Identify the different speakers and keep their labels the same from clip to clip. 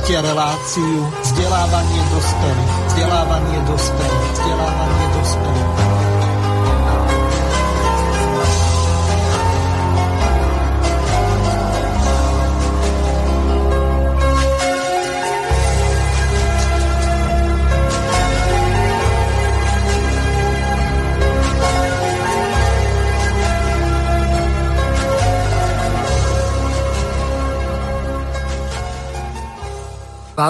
Speaker 1: Počúvate reláciu vzdelávanie dospelých. Vzdelávanie dospelých.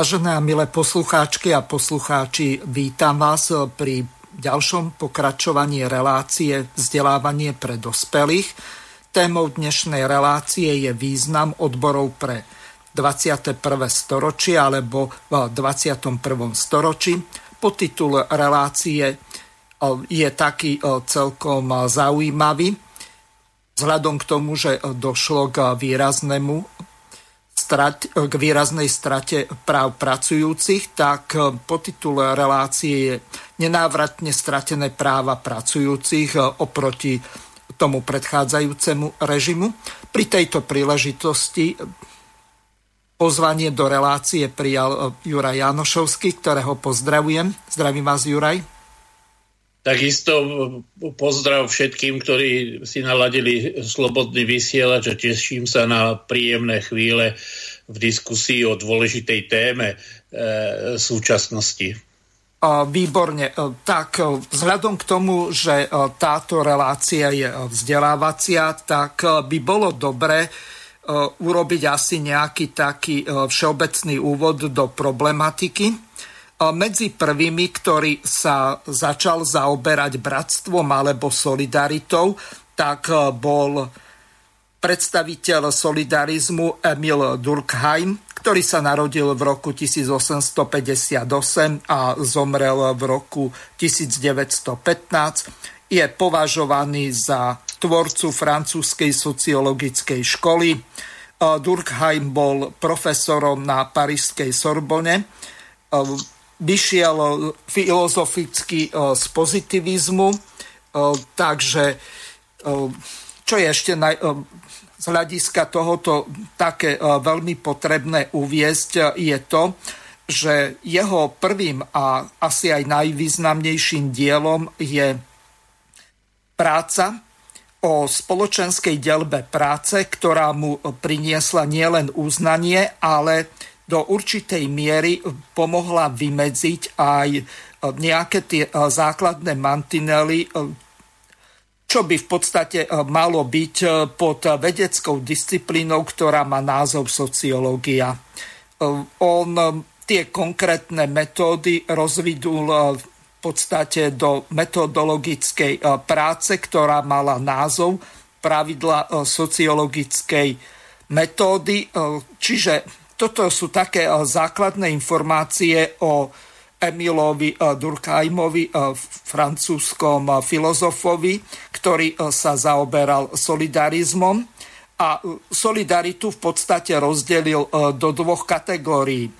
Speaker 1: Vážené a milé poslucháčky a poslucháči, vítam vás pri ďalšom pokračovaní relácie vzdelávanie pre dospelých. Témou dnešnej relácie je význam odborov pre 21. storočie alebo v 21. storočí. Podtitul relácie je taký celkom zaujímavý. Vzhľadom k tomu, že došlo k výraznému strat, k výraznej strate práv pracujúcich, tak eh, titul relácie je nenávratne stratené práva pracujúcich eh, oproti tomu predchádzajúcemu režimu. Pri tejto príležitosti pozvanie do relácie prijal Juraj Janošovský, ktorého pozdravujem. Zdravím vás, Juraj.
Speaker 2: Takisto pozdrav všetkým, ktorí si naladili slobodný vysielač a teším sa na príjemné chvíle v diskusii o dôležitej téme e, súčasnosti.
Speaker 1: Výborne. E, tak e, vzhľadom k tomu, že e, táto relácia je vzdelávacia, tak by bolo dobre urobiť asi nejaký taký všeobecný úvod do problematiky medzi prvými, ktorý sa začal zaoberať bratstvom alebo solidaritou, tak e, bol predstaviteľ solidarizmu Emil Durkheim, ktorý sa narodil v roku 1858 a zomrel v roku 1915. Je považovaný za tvorcu francúzskej sociologickej školy. E, Durkheim bol profesorom na parížskej Sorbonne e, vyšiel eh, filozoficky eh, z pozitivizmu, eh, takže čo je ešte naj, z hľadiska tohoto také veľmi potrebné uviesť, je to, že jeho prvým a asi aj najvýznamnejším dielom je práca o spoločenskej delbe práce, ktorá mu priniesla nielen uznanie, ale do určitej miery pomohla vymedziť aj e, nejaké tie e, základné mantinely, e, čo by v podstate malo byť pod vedeckou disciplínou, ktorá má názov sociológia. On tie konkrétne metódy rozvidul v podstate do metodologickej práce, ktorá mala názov pravidla sociologickej metódy, čiže toto sú také eh, základné informácie o Emilovi eh, Durkheimovi, eh, francúzskom filozofovi, ktorý sa zaoberal solidarizmom a solidaritu v podstate rozdelil do dvoch kategórií.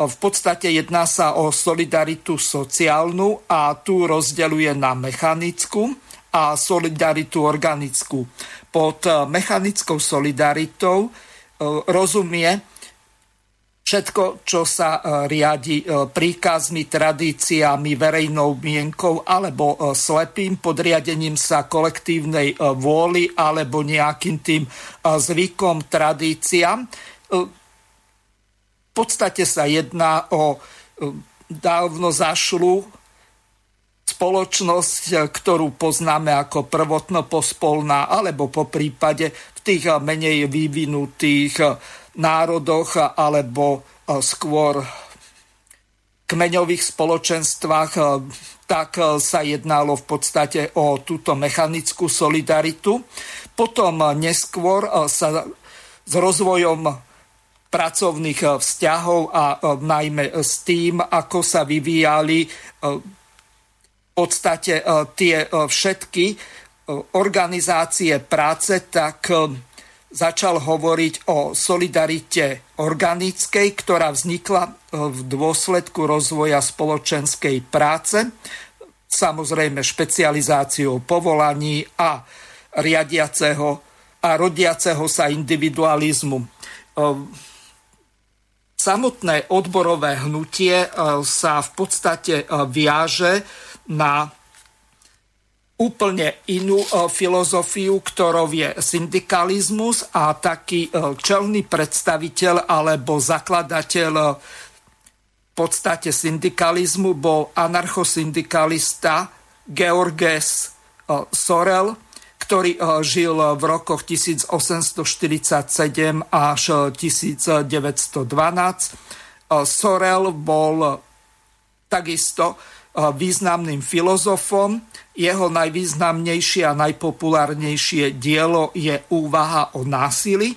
Speaker 1: V podstate jedná sa o solidaritu sociálnu a tu rozdeľuje na mechanickú a solidaritu organickú. Pod mechanickou solidaritou rozumie všetko, čo sa e, riadi e, príkazmi, tradíciami, verejnou mienkou alebo e, slepým podriadením sa kolektívnej vôli alebo nejakým tým zvykom, tradíciám. V podstate sa jedná o dávno zašlu spoločnosť, ktorú poznáme ako prvotno-pospolná, alebo po prípade v tých menej vyvinutých národoch alebo e, skôr kmeňových spoločenstvách, e, tak e, sa jednalo v podstate o túto mechanickú solidaritu. Potom neskôr sa s rozvojom pracovných vzťahov a najmä s tým, ako sa vyvíjali v podstate tie všetky organizácie práce, tak začal hovoriť o solidarite organickej, ktorá vznikla e, v dôsledku rozvoja spoločenskej práce, samozrejme špecializáciou povolaní a riadiaceho a rodiaceho sa individualizmu. E, samotné odborové hnutie sa v podstate viaže na úplne inú filozofiu, ktorou je syndikalizmus a taký čelný predstaviteľ alebo zakladateľ v podstate syndikalizmu bol anarchosyndikalista Georges Sorel, ktorý žil v rokoch 1847 až 1912. Sorel bol takisto významným filozofom. Jeho najvýznamnejšie a najpopulárnejšie dielo je Úvaha o násilí.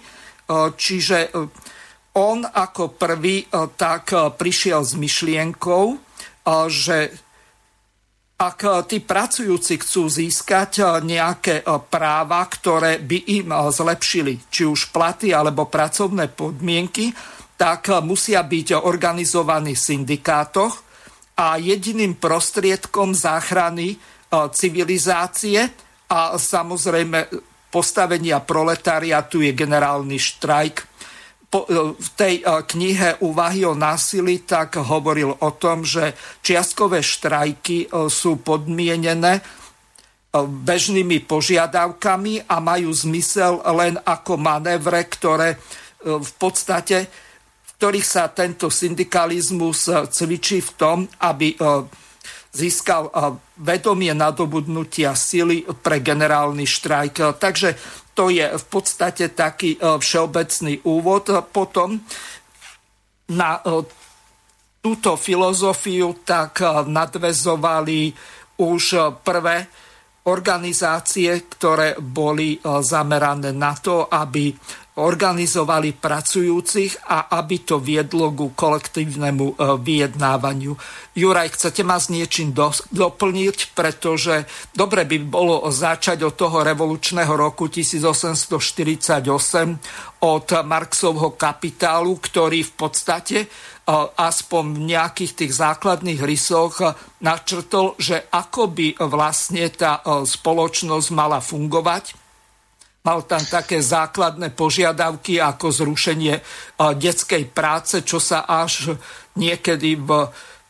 Speaker 1: Čiže on ako prvý tak prišiel s myšlienkou, že ak tí pracujúci chcú získať nejaké práva, ktoré by im zlepšili, či už platy alebo pracovné podmienky, tak musia byť organizovaní v syndikátoch a jediným prostriedkom záchrany e, civilizácie a samozrejme postavenia proletariatu je generálny štrajk. Po, e, v tej e, knihe Úvahy o násilí tak hovoril o tom, že čiastkové štrajky sú podmienené bežnými požiadavkami a majú zmysel len ako manévre, ktoré v podstate ktorých sa tento syndikalizmus cvičí v tom, aby získal vedomie nadobudnutia sily pre generálny štrajk. Takže to je v podstate taký všeobecný úvod. Potom na túto filozofiu tak nadvezovali už prvé organizácie, ktoré boli zamerané na to, aby organizovali pracujúcich a aby to viedlo ku kolektívnemu e, vyjednávaniu. Juraj, chcete ma s niečím do, doplniť, pretože dobre by bolo začať od toho revolučného roku 1848 od Marxovho kapitálu, ktorý v podstate e, aspoň v nejakých tých základných rysoch načrtol, že ako by vlastne tá e, spoločnosť mala fungovať Mal tam také základné požiadavky ako zrušenie detskej práce, čo sa až niekedy v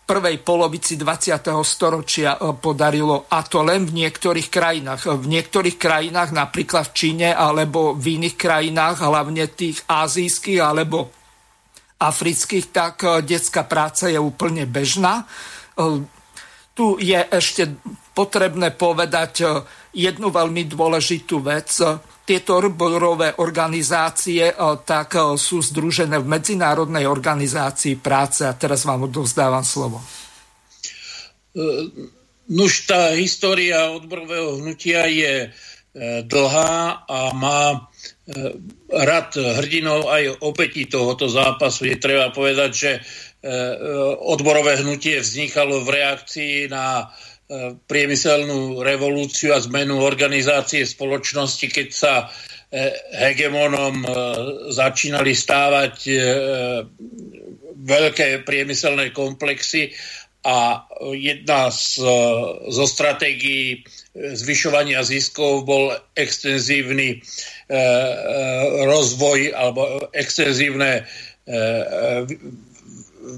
Speaker 1: prvej polovici 20. storočia podarilo a to len v niektorých krajinách. V niektorých krajinách, napríklad v Číne alebo v iných krajinách, hlavne tých azijských alebo afrických, tak detská práca je úplne bežná. Tu je ešte potrebné povedať jednu veľmi dôležitú vec tieto odborové organizácie e, tak e, sú združené v Medzinárodnej organizácii práce. A teraz vám odovzdávam slovo.
Speaker 2: Nuž tá história odborového hnutia je dlhá a má rad hrdinov aj obetí tohoto zápasu. Je treba povedať, že odborové hnutie vznikalo v reakcii na priemyselnú revolúciu a zmenu organizácie spoločnosti, keď sa e, hegemonom e, začínali stávať e, veľké priemyselné komplexy a jedna z, zo stratégií zvyšovania ziskov bol extenzívny rozvoj alebo extenzívne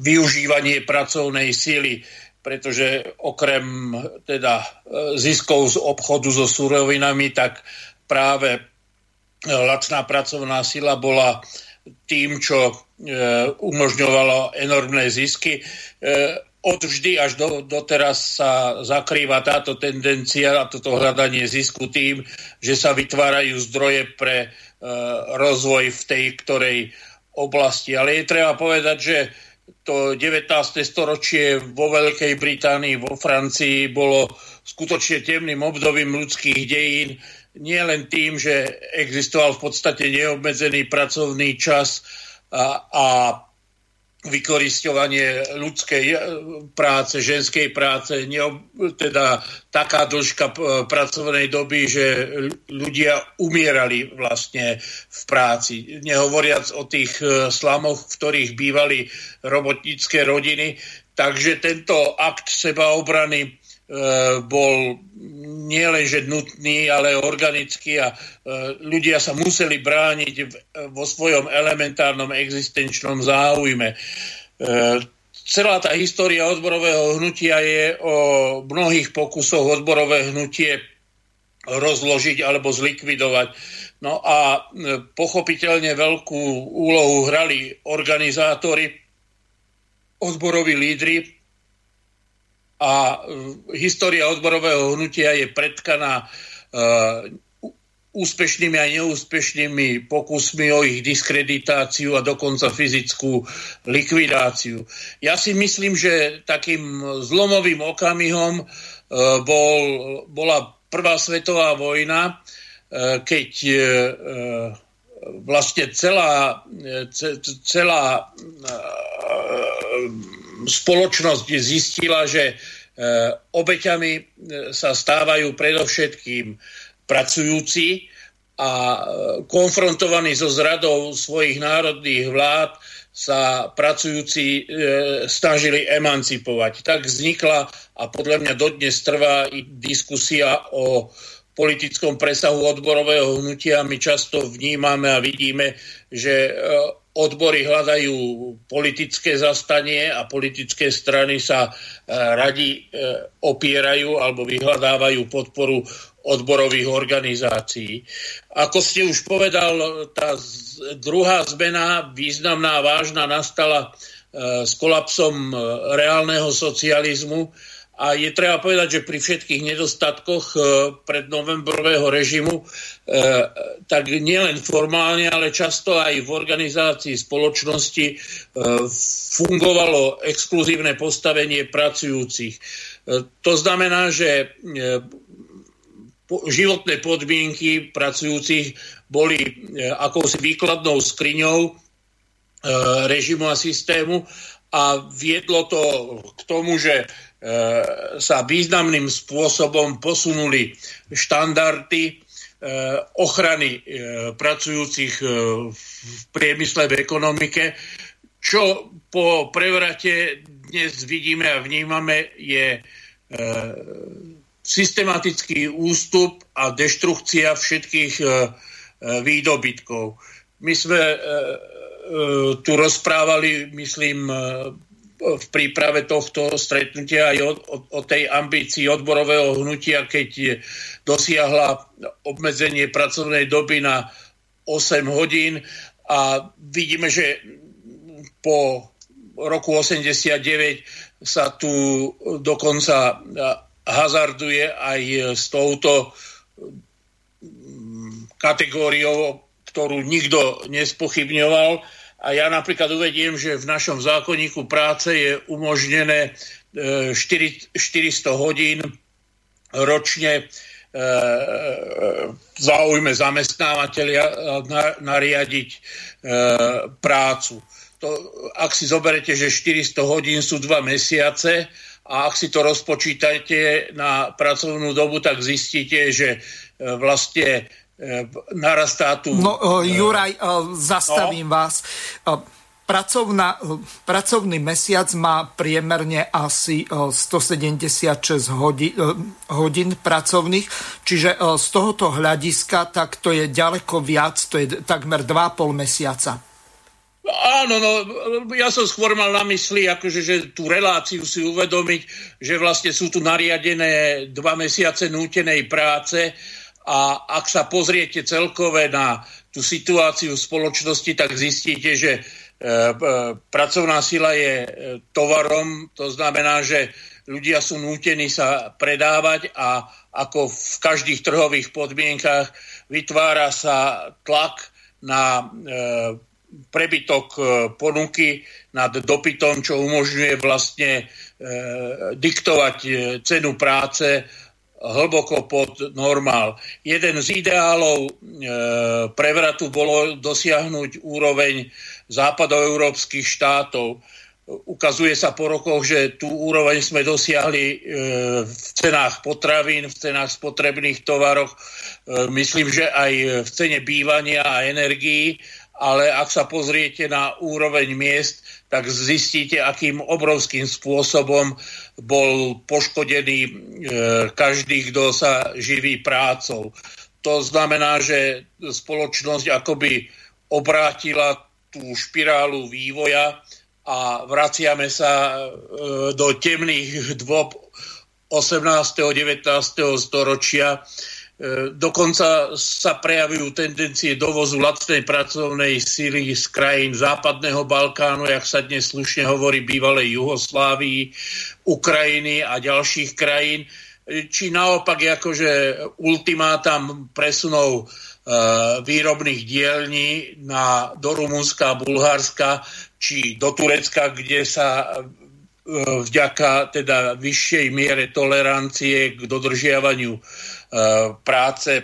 Speaker 2: využívanie pracovnej síly pretože okrem teda e, ziskov z obchodu so surovinami, tak práve e, lacná pracovná sila bola tým, čo e, umožňovalo enormné zisky. Od vždy až do, doteraz sa zakrýva táto tendencia a toto hľadanie zisku tým, že sa vytvárajú zdroje pre rozvoj v tej ktorej oblasti. Ale je treba povedať, že to 19. storočie vo Veľkej Británii, vo Francii bolo skutočne temným obdobím ľudských dejín, nie len tým, že existoval v podstate neobmedzený pracovný čas a, a vykoristovanie ľudskej eh, práce, ženskej práce, teda taká dĺžka eh, pracovnej doby, že ľudia umierali vlastne v práci. Nehovoriac o tých eh, slamoch, v ktorých bývali robotnícke rodiny. Takže tento akt sebaobrany bol nielenže nutný, ale organický a ľudia sa museli brániť vo svojom elementárnom existenčnom záujme. Celá tá história odborového hnutia je o mnohých pokusoch odborové hnutie rozložiť alebo zlikvidovať. No a pochopiteľne veľkú úlohu hrali organizátori, odboroví lídry, a e, história odborového hnutia je predkaná uh, úspešnými a neúspešnými pokusmi o ich diskreditáciu a dokonca fyzickú likvidáciu. Ja si myslím, že takým zlomovým okamihom uh, bol, bola Prvá svetová vojna, keď vlastne celá, celá spoločnosť zistila, že e, obeťami e, sa stávajú predovšetkým pracujúci a e, konfrontovaní so zradou svojich národných vlád sa pracujúci e, snažili emancipovať. Tak vznikla a podľa mňa dodnes trvá i diskusia o politickom presahu odborového hnutia. My často vnímame a vidíme, že odbory hľadajú politické zastanie a politické strany sa e, radi e, opierajú alebo vyhľadávajú podporu odborových organizácií. Ako ste už povedal, tá druhá zmena, významná, vážna, nastala e, s kolapsom reálneho socializmu, a je treba povedať, že pri všetkých nedostatkoch e, pred novembrového režimu, e, tak nielen formálne, ale často aj v organizácii spoločnosti e, fungovalo exkluzívne postavenie pracujúcich. To znamená, že životné podmienky pracujúcich boli akousi výkladnou skriňou režimu a systému a viedlo to k tomu, že sa významným spôsobom posunuli štandardy e, ochrany e, pracujúcich v priemysle v ekonomike, čo po prevrate dnes vidíme a vnímame je systematický ústup a deštrukcia všetkých výdobytkov. My sme tu rozprávali, myslím, v príprave tohto stretnutia aj o, o, o tej ambícii odborového hnutia, keď dosiahla obmedzenie pracovnej doby na 8 hodín. A vidíme, že po roku 89 sa tu dokonca hazarduje aj s touto kategóriou, ktorú nikto nespochybňoval a ja napríklad uvediem, že v našom zákonníku práce je umožnené 400 e, hodín ročne e, záujme zamestnávateľia nariadiť e, prácu. To, ak si zoberete, že 400 hodín sú dva mesiace a ak si to rozpočítate na pracovnú dobu, tak zistíte, že vlastne E, narastá tu...
Speaker 1: No, e, Juraj, e, zastavím no. vás. Pracovná, pracovný mesiac má priemerne asi 176 hodín, hodín pracovných, čiže z tohoto hľadiska tak to je ďaleko viac, to je takmer 2,5 mesiaca.
Speaker 2: Áno, no, ja som skôr mal na mysli, akože, že tú reláciu si uvedomiť, že vlastne sú tu nariadené dva mesiace nútenej práce, a ak sa pozriete celkové na tú situáciu v spoločnosti, tak zistíte, že e, e, pracovná sila je e, tovarom, to znamená, že ľudia sú nútení sa predávať a ako v každých trhových podmienkach vytvára sa tlak na prebytok ponuky nad dopytom, čo umožňuje vlastne diktovať cenu práce hlboko pod normál. Jeden z ideálov e, prevratu bolo dosiahnuť úroveň západoeurópskych štátov. Ukazuje sa po rokoch, že tú úroveň sme dosiahli e, v cenách potravín, v cenách spotrebných tovaroch, e, myslím, že aj v cene bývania a energií, ale ak sa pozriete na úroveň miest, tak zistíte, akým obrovským spôsobom bol poškodený e, každý, kto sa živí prácou. To znamená, že spoločnosť akoby obrátila tú špirálu vývoja a vraciame sa e, do temných dôb 18. 19. storočia, dokonca sa prejavujú tendencie dovozu lacnej pracovnej síly z krajín západného Balkánu, jak sa dnes slušne hovorí bývalej Juhoslávii, Ukrajiny a ďalších krajín, e, či naopak akože ultimátam presunov e, výrobných dielní na, do Rumunska Bulharska, či do Turecka, kde sa vďaka teda vyššej miere tolerancie k dodržiavaniu E, práce e,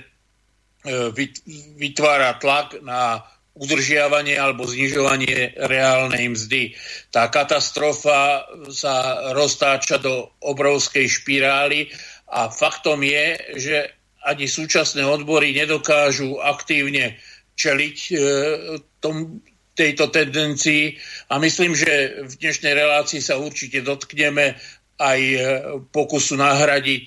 Speaker 2: vytvára tlak na udržiavanie alebo znižovanie reálnej mzdy. Tá katastrofa sa roztáča do obrovskej špirály a faktom je, že ani súčasné odbory nedokážu aktívne čeliť e, tom, tejto tendencii a myslím, že v dnešnej relácii sa určite dotkneme aj pokusu nahradiť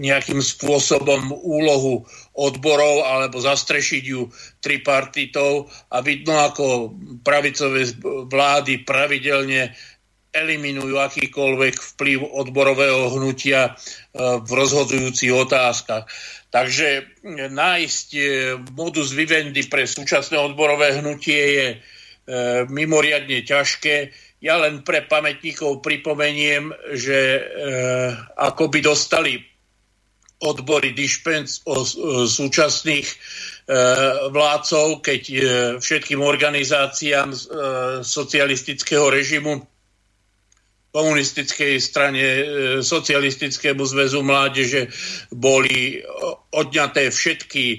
Speaker 2: nejakým spôsobom úlohu odborov alebo zastrešiť ju tripartitou a vidno, ako pravicové vlády pravidelne eliminujú akýkoľvek vplyv odborového hnutia e, v rozhodujúcich otázkach. Takže nájsť e, modus vivendi pre súčasné odborové hnutie je e, mimoriadne ťažké ja len pre pamätníkov pripomeniem, že e, ako by dostali odbory dišpenc o e, súčasných e, vládcov, keď e, všetkým organizáciám e, socialistického režimu komunistickej strane, e, socialistickému zväzu mládeže boli odňaté všetky e,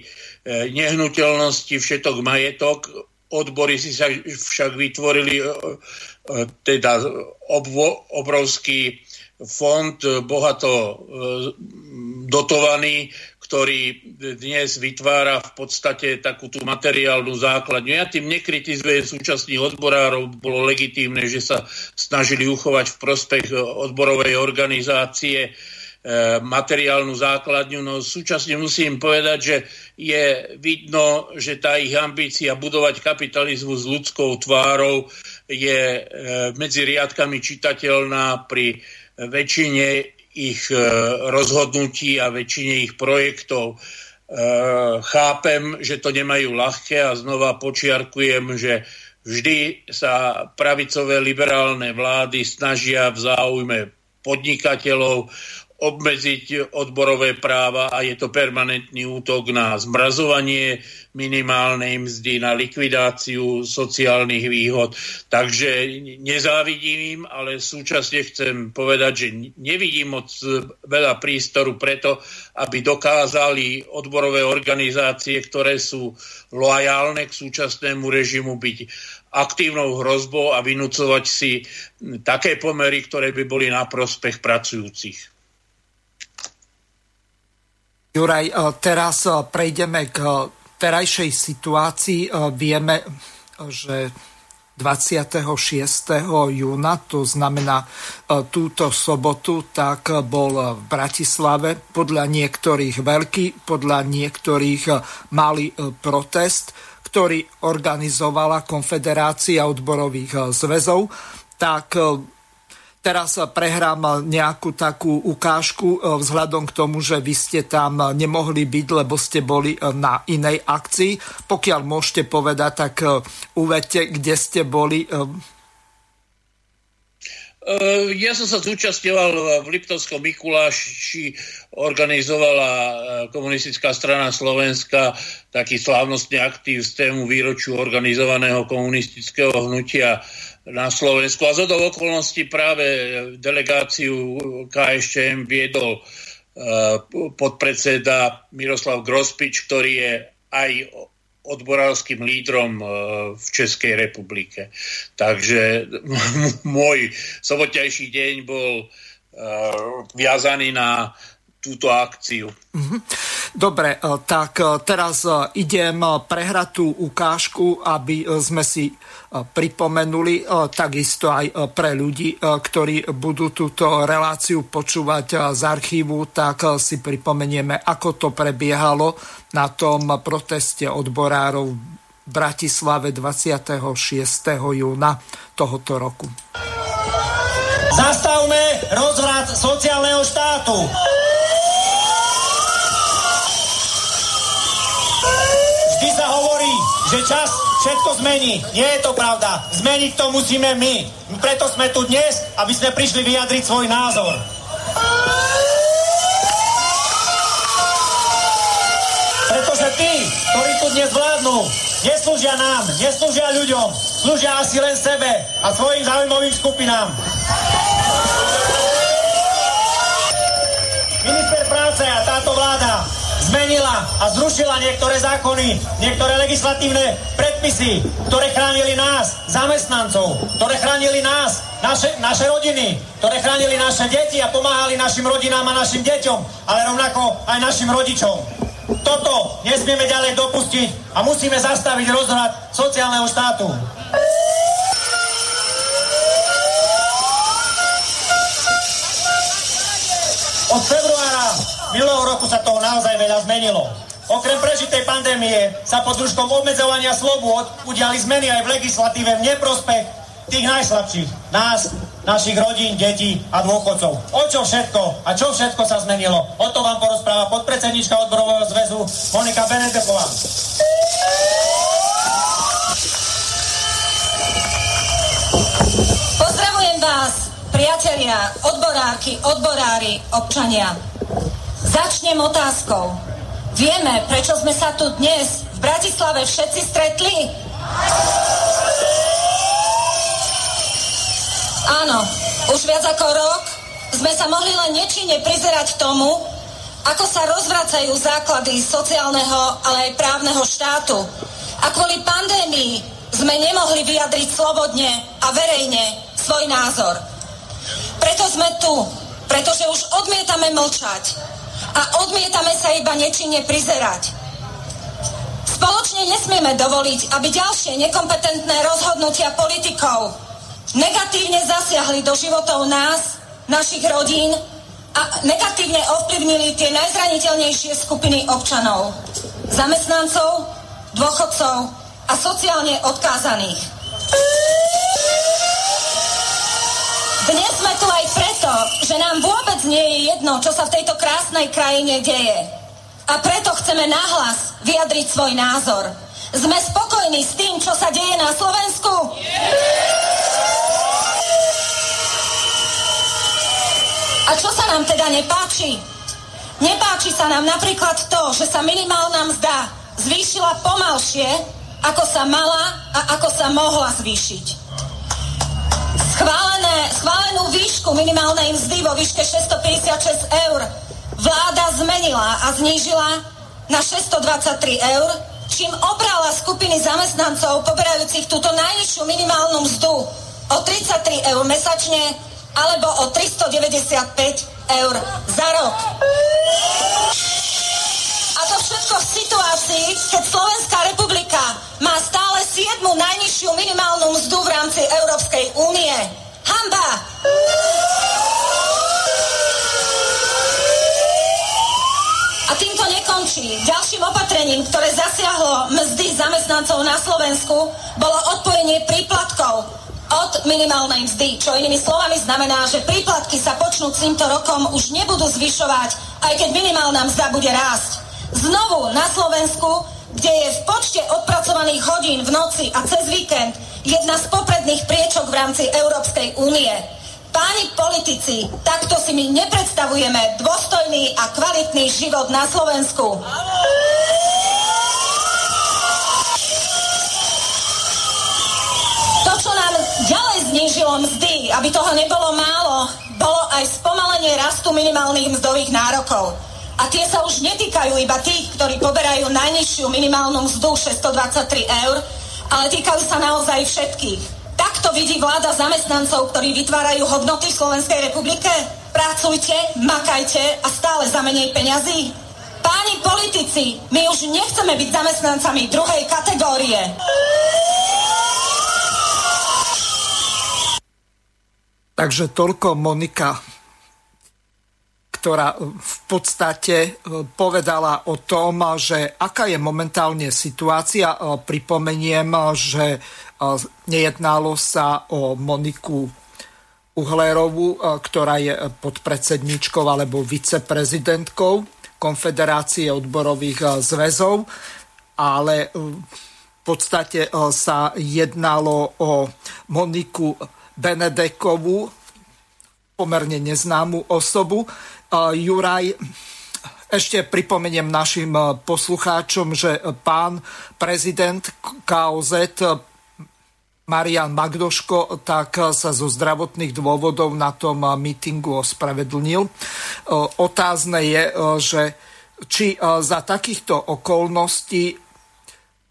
Speaker 2: nehnuteľnosti, všetok majetok. Odbory si sa však vytvorili teda obvo, obrovský fond, bohato e, dotovaný, ktorý dnes vytvára v podstate takú tú materiálnu základňu. Ja tým nekritizujem súčasných odborárov, bolo legitímne, že sa snažili uchovať v prospech odborovej organizácie E, materiálnu základňu, no súčasne musím povedať, že je vidno, že tá ich ambícia budovať kapitalizmus s ľudskou tvárou je e, medzi riadkami čitateľná pri väčšine ich e, rozhodnutí a väčšine ich projektov. Chápem, že to nemajú ľahké a znova počiarkujem, že vždy sa pravicové liberálne vlády snažia v záujme podnikateľov obmedziť odborové práva a je to permanentný útok na zmrazovanie minimálnej mzdy, na likvidáciu sociálnych výhod. Takže nezávidím im, ale súčasne chcem povedať, že nevidím moc veľa prístoru preto, aby dokázali odborové organizácie, ktoré sú loajálne k súčasnému režimu, byť aktívnou hrozbou a vynúcovať si také pomery, ktoré by boli na prospech pracujúcich.
Speaker 1: Juraj, e, teraz e, prejdeme k e, terajšej situácii. Vieme, že 26. júna, to znamená túto sobotu, tak bol v Bratislave podľa niektorých veľký, podľa niektorých malý protest, ktorý organizovala Konfederácia odborových zväzov. Tak Teraz prehrám nejakú takú ukážku e, vzhľadom k tomu, že vy ste tam nemohli byť, lebo ste boli e, na inej akcii. Pokiaľ môžete povedať, tak e, uvedte, kde ste boli.
Speaker 2: Ja som sa zúčastňoval v Liptovskom Mikuláši, organizovala komunistická strana Slovenska taký slávnostný aktív z tému výročiu organizovaného komunistického hnutia na Slovensku. A zhodou okolností práve delegáciu KSČM viedol uh, podpredseda Miroslav Grospič, ktorý je aj odborárským lídrom uh, v Českej republike. Takže môj sobotejší deň bol uh, viazaný na túto akciu.
Speaker 1: Mhm. Dobre, tak teraz idem prehrať tú ukážku, aby sme si pripomenuli takisto aj pre ľudí, ktorí budú túto reláciu počúvať z archívu, tak si pripomenieme, ako to prebiehalo na tom proteste odborárov v Bratislave 26. júna tohoto roku.
Speaker 3: Zastavme rozvrat sociálneho štátu. Vždy sa hovorí, že čas všetko zmení. Nie je to pravda. Zmeniť to musíme my. Preto sme tu dnes, aby sme prišli vyjadriť svoj názor. Pretože tí, ktorí tu dnes vládnu, neslúžia nám, neslúžia ľuďom, slúžia asi len sebe a svojim záujmovým skupinám. Minister práce a táto vláda zmenila a zrušila niektoré zákony, niektoré legislatívne predpisy, ktoré chránili nás, zamestnancov, ktoré chránili nás, naše, naše rodiny, ktoré chránili naše deti a pomáhali našim rodinám a našim deťom, ale rovnako aj našim rodičom. Toto nesmieme ďalej dopustiť a musíme zastaviť rozhľad sociálneho štátu. Od februára minulého roku sa toho naozaj veľa zmenilo. Okrem prežitej pandémie sa pod družkom obmedzovania slobôd udiali zmeny aj v legislatíve v neprospech tých najslabších, nás, našich rodín, detí a dôchodcov. O čo všetko a čo všetko sa zmenilo? O to vám porozpráva podpredsednička odborového zväzu Monika Benedeková.
Speaker 4: Pozdravujem vás, priatelia, odborárky, odborári, občania. Začnem otázkou. Vieme, prečo sme sa tu dnes v Bratislave všetci stretli? Áno, už viac ako rok sme sa mohli len nečine prizerať tomu, ako sa rozvracajú základy sociálneho, ale aj právneho štátu. A kvôli pandémii sme nemohli vyjadriť slobodne a verejne svoj názor. Preto sme tu, pretože už odmietame mlčať a odmietame sa iba nečine prizerať. Spoločne nesmieme dovoliť, aby ďalšie nekompetentné rozhodnutia politikov negatívne zasiahli do životov nás, našich rodín a negatívne ovplyvnili tie najzraniteľnejšie skupiny občanov, zamestnancov, dôchodcov a sociálne odkázaných. Dnes sme tu aj preto, že nám vôbec nie je jedno, čo sa v tejto krásnej krajine deje. A preto chceme nahlas vyjadriť svoj názor. Sme spokojní s tým, čo sa deje na Slovensku? A čo sa nám teda nepáči? Nepáči sa nám napríklad to, že sa minimálna mzda zvýšila pomalšie, ako sa mala a ako sa mohla zvýšiť. Schválené, schválenú výšku minimálnej mzdy vo výške 656 eur vláda zmenila a znížila na 623 eur, čím obrala skupiny zamestnancov poberajúcich túto najnižšiu minimálnu mzdu o 33 eur mesačne alebo o 395 eur za rok. A to všetko v situácii, keď Slovenská republika má stále 7. najnižšiu minimálnu mzdu v rámci Európskej únie. Hamba! A týmto nekončí. Ďalším opatrením, ktoré zasiahlo mzdy zamestnancov na Slovensku, bolo odpojenie príplatkov od minimálnej mzdy, čo inými slovami znamená, že príplatky sa počnú týmto rokom už nebudú zvyšovať, aj keď minimálna mzda bude rásť. Znovu na Slovensku, kde je v počte odpracovaných hodín v noci a cez víkend jedna z popredných priečok v rámci Európskej únie. Páni politici, takto si my nepredstavujeme dôstojný a kvalitný život na Slovensku. To, čo nám ďalej znížilo mzdy, aby toho nebolo málo, bolo aj spomalenie rastu minimálnych mzdových nárokov. A tie sa už netýkajú iba tých, ktorí poberajú najnižšiu minimálnu mzdu 623 eur, ale týkajú sa naozaj všetkých. Tak Takto vidí vláda zamestnancov, ktorí vytvárajú hodnoty v Slovenskej republike? Pracujte, makajte a stále za menej peňazí? Páni politici, my už nechceme byť zamestnancami druhej kategórie.
Speaker 1: Takže toľko Monika, ktorá v podstate e, povedala o tom, že aká je momentálne situácia. E, pripomeniem, že e, nejednalo sa o Moniku Uhlerovú, ktorá je podpredsedničkou alebo viceprezidentkou Konfederácie odborových zväzov, ale v podstate sa jednalo o Moniku Benedekovú, pomerne neznámu osobu. Juraj, ešte pripomeniem našim poslucháčom, že pán prezident KOZ Marian Magdoško tak sa zo zdravotných dôvodov na tom mítingu ospravedlnil. Otázne je, že či za takýchto okolností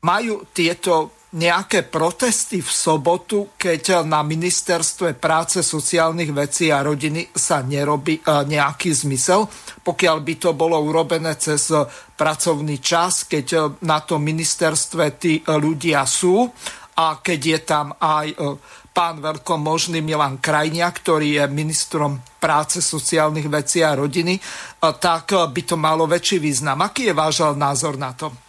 Speaker 1: majú tieto nejaké protesty v sobotu, keď na ministerstve práce, sociálnych vecí a rodiny sa nerobí e, nejaký zmysel. Pokiaľ by to bolo urobené cez pracovný čas, keď e, na tom ministerstve tí ľudia sú a keď je tam aj e, pán veľkomožný Milan Krajnia, ktorý je ministrom práce, sociálnych vecí a rodiny, tak by to malo väčší význam. Aký je váš názor na to?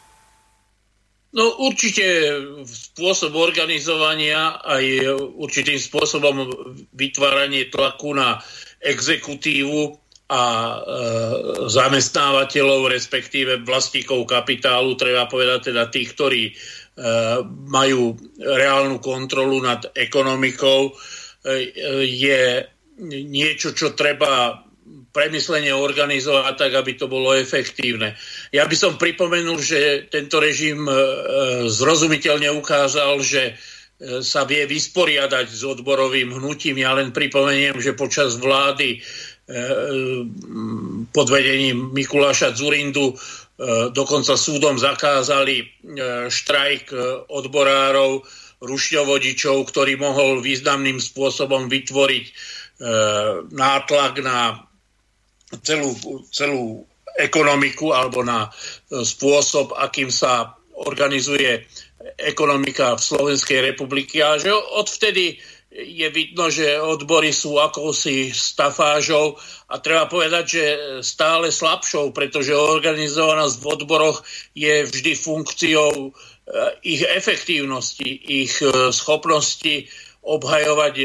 Speaker 2: No určite spôsob organizovania aj určitým spôsobom vytváranie tlaku na exekutívu a e, zamestnávateľov, respektíve vlastníkov kapitálu, treba povedať teda tých, ktorí e, majú reálnu kontrolu nad ekonomikou, e, je niečo, čo treba premyslenie organizovať tak, aby to bolo efektívne. Ja by som pripomenul, že tento režim e, zrozumiteľne ukázal, že e, sa vie vysporiadať s odborovým hnutím. Ja len pripomeniem, že počas vlády e, pod vedením Mikuláša Zurindu dokonca súdom zakázali štrajk odborárov, rušňovodičov, ktorý mohol významným spôsobom vytvoriť nátlak na celú, celú ekonomiku alebo na e, spôsob, akým sa organizuje ekonomika v Slovenskej republiky a že odvtedy je vidno, že odbory sú akousi stafážou. A treba povedať, že stále slabšou, pretože organizovanosť v odboroch je vždy funkciou e, ich efektívnosti, ich e, schopnosti obhajovať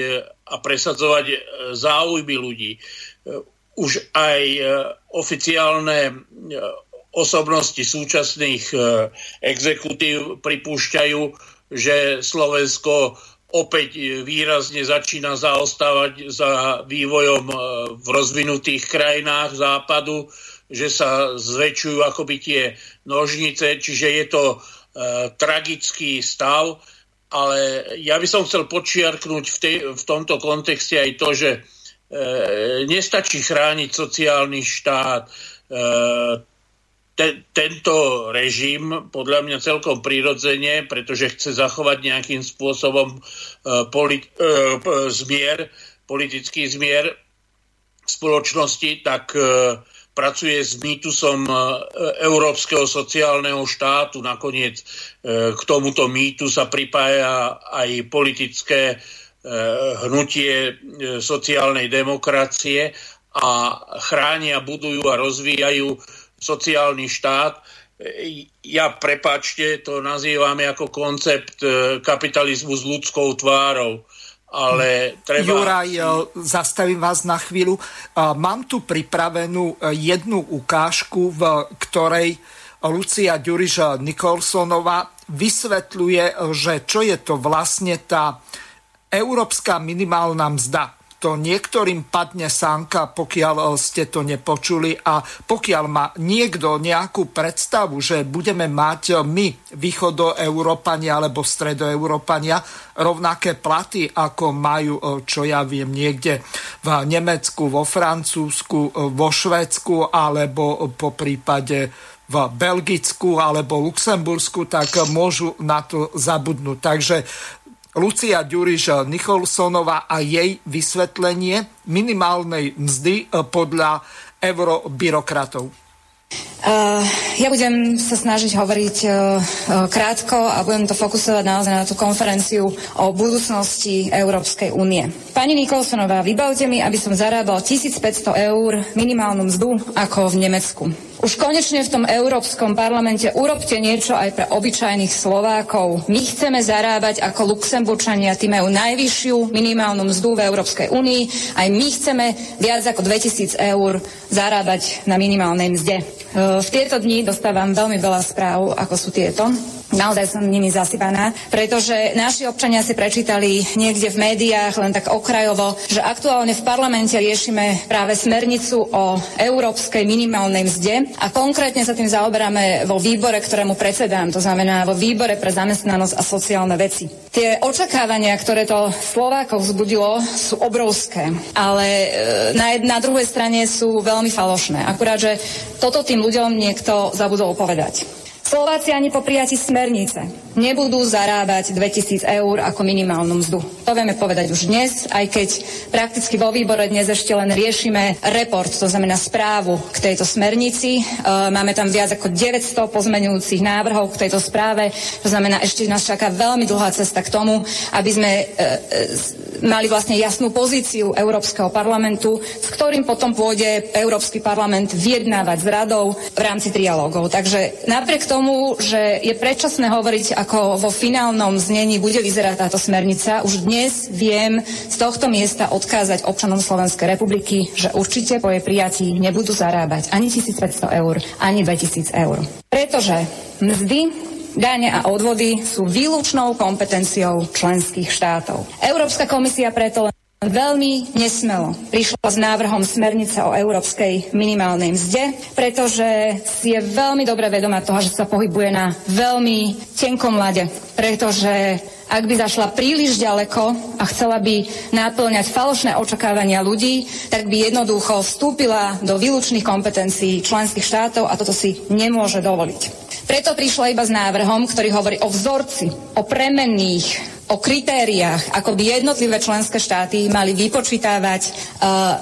Speaker 2: a presadzovať záujmy ľudí už aj e, oficiálne e, osobnosti súčasných e, exekutív pripúšťajú, že Slovensko opäť výrazne začína zaostávať za vývojom v rozvinutých krajinách západu, že sa zväčšujú akoby tie nožnice, čiže je to e, tragický stav, ale ja by som chcel počiarknúť v, tej, v tomto kontexte aj to, že E, nestačí chrániť sociálny štát. E, te, tento režim podľa mňa celkom prirodzene, pretože chce zachovať nejakým spôsobom e, polit, zmier, politický zmier spoločnosti, tak pracuje s mýtusom európskeho sociálneho štátu. Nakoniec k tomuto mýtu sa pripája aj politické Eh, hnutie eh, sociálnej demokracie a chránia, budujú a rozvíjajú sociálny štát. Eh, ja, prepačte, to nazývame ako koncept kapitalizmu s ľudskou tvárou. Ale treba...
Speaker 1: Juraj, zastavím vás na chvíľu. Mám tu pripravenú jednu ukážku, v ktorej Lucia Ďuriža Nikolsonová vysvetľuje, že čo je to vlastne tá Európska minimálna mzda. To niektorým padne sánka, pokiaľ ste to nepočuli a pokiaľ má niekto nejakú predstavu, že budeme mať my, východoeurópania alebo stredoeurópania, rovnaké platy, ako majú, čo ja viem, niekde v Nemecku, vo Francúzsku, vo Švedsku alebo po prípade v Belgicku alebo Luxembursku, tak môžu na to zabudnúť. Takže Lucia Ďuriš Nicholsonová a jej vysvetlenie minimálnej mzdy podľa eurobyrokratov.
Speaker 5: Uh, ja budem sa snažiť hovoriť uh, uh, krátko a budem to fokusovať naozaj na tú konferenciu o budúcnosti Európskej únie. Pani Nikolsonová, vybavte mi, aby som zarábal 1500 eur minimálnu mzdu ako v Nemecku. Už konečne v tom Európskom parlamente urobte niečo aj pre obyčajných Slovákov. My chceme zarábať ako Luxemburčania, tí majú najvyššiu minimálnu mzdu v Európskej únii. Aj my chceme viac ako 2000 eur zarábať na minimálnej mzde. V tieto dni dostávam veľmi veľa správ, ako sú tieto. Naozaj som nimi zasypaná, pretože naši občania si prečítali niekde v médiách len tak okrajovo, že aktuálne v parlamente riešime práve smernicu o európskej minimálnej mzde a konkrétne sa tým zaoberáme vo výbore, ktorému predsedám, to znamená vo výbore pre zamestnanosť a sociálne veci. Tie očakávania, ktoré to Slovákov vzbudilo, sú obrovské, ale e, na, na druhej strane sú veľmi falošné. Akurát, že toto tým ľuďom niekto zabudol povedať. Slováci ani po prijati smernice nebudú zarábať 2000 eur ako minimálnu mzdu. To vieme povedať už dnes, aj keď prakticky vo výbore dnes ešte len riešime report, to znamená správu k tejto smernici. E, máme tam viac ako 900 pozmenujúcich návrhov k tejto správe, to znamená ešte nás čaká veľmi dlhá cesta k tomu, aby sme e, e, mali vlastne jasnú pozíciu Európskeho parlamentu, s ktorým potom pôjde Európsky parlament vyjednávať s radou v rámci trialógov. Takže napriek tomu tomu, že je predčasné hovoriť, ako vo finálnom znení bude vyzerať táto smernica. Už dnes viem z tohto miesta odkázať občanom Slovenskej republiky, že určite po jej prijatí nebudú zarábať ani 1500 eur, ani 2000 eur. Pretože mzdy Dane a odvody sú výlučnou kompetenciou členských štátov. Európska komisia preto veľmi nesmelo prišla s návrhom smernice o európskej minimálnej mzde, pretože si je veľmi dobre vedomá toho, že sa pohybuje na veľmi tenkom lade, pretože ak by zašla príliš ďaleko a chcela by náplňať falošné očakávania ľudí, tak by jednoducho vstúpila do výlučných kompetencií členských štátov a toto si nemôže dovoliť. Preto prišla iba s návrhom, ktorý hovorí o vzorci, o premenných o kritériách, ako by jednotlivé členské štáty mali vypočítavať uh,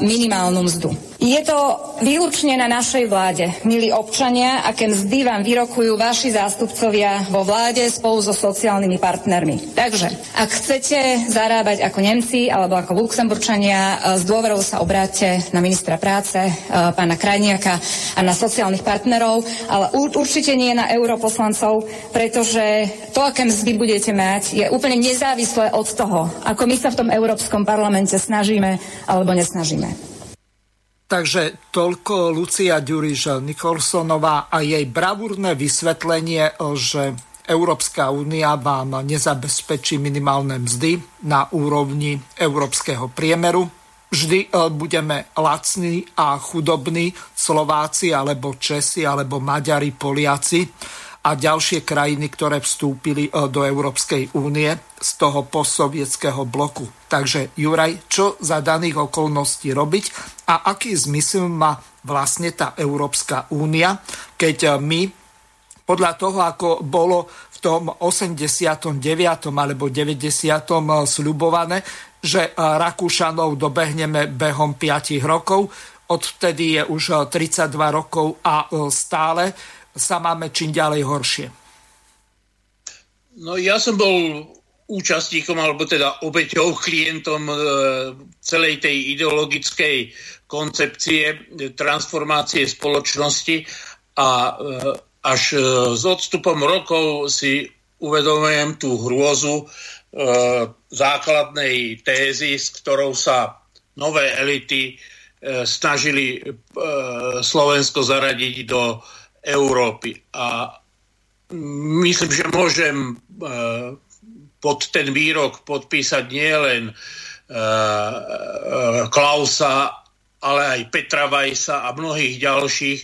Speaker 5: minimálnu mzdu. Je to výlučne na našej vláde, milí občania, aké mzdy vám vyrokujú vaši zástupcovia vo vláde spolu so sociálnymi partnermi. Takže, ak chcete zarábať ako Nemci alebo ako Luxemburčania, z dôverov sa obráte na ministra práce, pána Krajniaka a na sociálnych partnerov, ale určite nie na europoslancov, pretože to, aké mzdy budete mať, je úplne nezávislé od toho, ako my sa v tom Európskom parlamente snažíme alebo nesnažíme.
Speaker 1: Takže toľko Lucia Ďuriš Nikolsonová a jej bravúrne vysvetlenie, že Európska únia vám nezabezpečí minimálne mzdy na úrovni európskeho priemeru. Vždy e, budeme lacní a chudobní Slováci alebo Česi alebo Maďari, Poliaci a ďalšie krajiny, ktoré vstúpili e, do Európskej únie z toho postsovietského bloku. Takže Juraj, čo za daných okolností robiť a aký zmysel má vlastne tá Európska únia, keď e, my podľa toho, ako bolo v tom 89. alebo 90. E, sľubované, že Rakúšanov dobehneme behom 5 rokov, odvtedy je už 32 rokov a stále sa máme čím ďalej horšie?
Speaker 2: No ja som bol účastníkom, alebo teda obeťou, klientom e, celej tej ideologickej koncepcie e, transformácie spoločnosti a e, až s odstupom rokov si uvedomujem tú hrôzu základnej tézy, s ktorou sa nové elity snažili Slovensko zaradiť do Európy. A myslím, že môžem e, pod ten výrok podpísať nielen e, e, Klausa, ale aj Petra Vajsa a mnohých ďalších,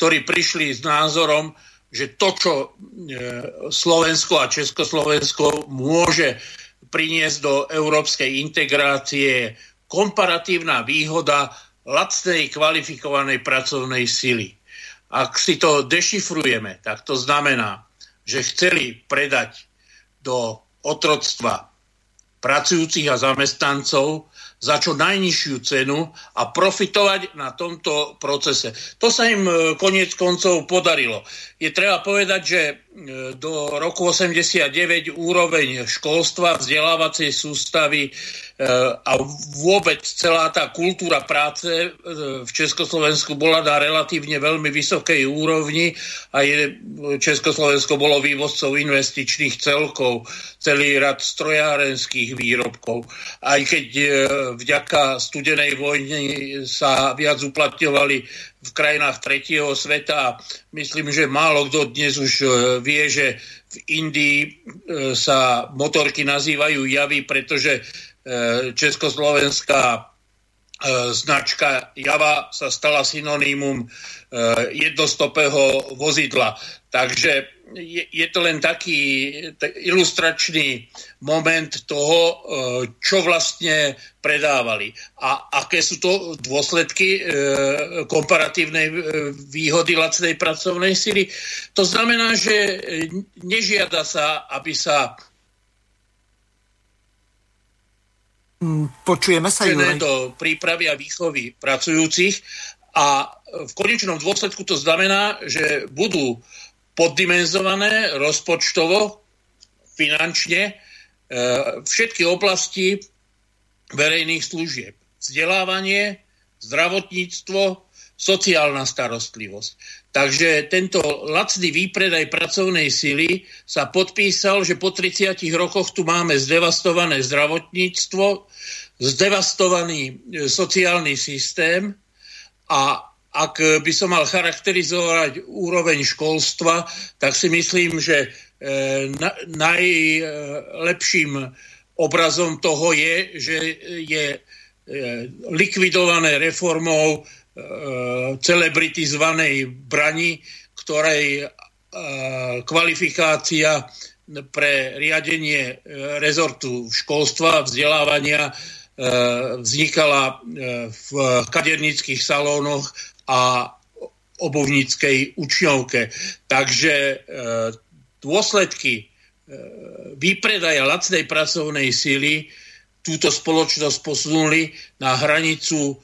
Speaker 2: ktorí prišli s názorom, že to, čo Slovensko a Československo môže priniesť do európskej integrácie, je komparatívna výhoda lacnej kvalifikovanej pracovnej sily. Ak si to dešifrujeme, tak to znamená, že chceli predať do otroctva pracujúcich a zamestnancov za čo najnižšiu cenu a profitovať na tomto procese. To sa im e, koniec koncov podarilo. Je treba povedať, že do roku 89 úroveň školstva, vzdelávacej sústavy Eh, a vôbec celá tá kultúra práce eh, v Československu bola na relatívne veľmi vysokej úrovni a je, Československo bolo vývozcov investičných celkov, celý rad strojárenských výrobkov. Aj keď vďaka studenej vojny sa viac uplatňovali v krajinách tretieho sveta. Myslím, že málo kto dnes už vie, že v Indii sa motorky nazývajú javy, pretože E, československá e, značka Java sa stala synonymum e, jednostopého vozidla. Takže je, je to len taký ilustračný moment toho, čo vlastne predávali. A aké sú to dôsledky komparatívnej výhody lacnej pracovnej sily. To znamená, že nežiada sa, aby sa
Speaker 1: Mm, počujeme sa, Juraj.
Speaker 2: do prípravy a výchovy pracujúcich a v konečnom dôsledku to znamená, že budú poddimenzované rozpočtovo, finančne e, všetky oblasti verejných služieb. Vzdelávanie, zdravotníctvo, sociálna starostlivosť. Takže tento lacný výpredaj pracovnej sily sa podpísal, že po 30 rokoch tu máme zdevastované zdravotníctvo, zdevastovaný e, sociálny systém a ak by som mal charakterizovať úroveň školstva, tak si myslím, že e, najlepším obrazom toho je, že je likvidované reformou Eh, celebrity zvanej Brani, ktorej eh, kvalifikácia pre riadenie eh, rezortu školstva a vzdelávania vznikala v kadernických salónoch a obovníckej učňovke. Takže dôsledky výpredaja lacnej pracovnej síly túto spoločnosť posunuli na hranicu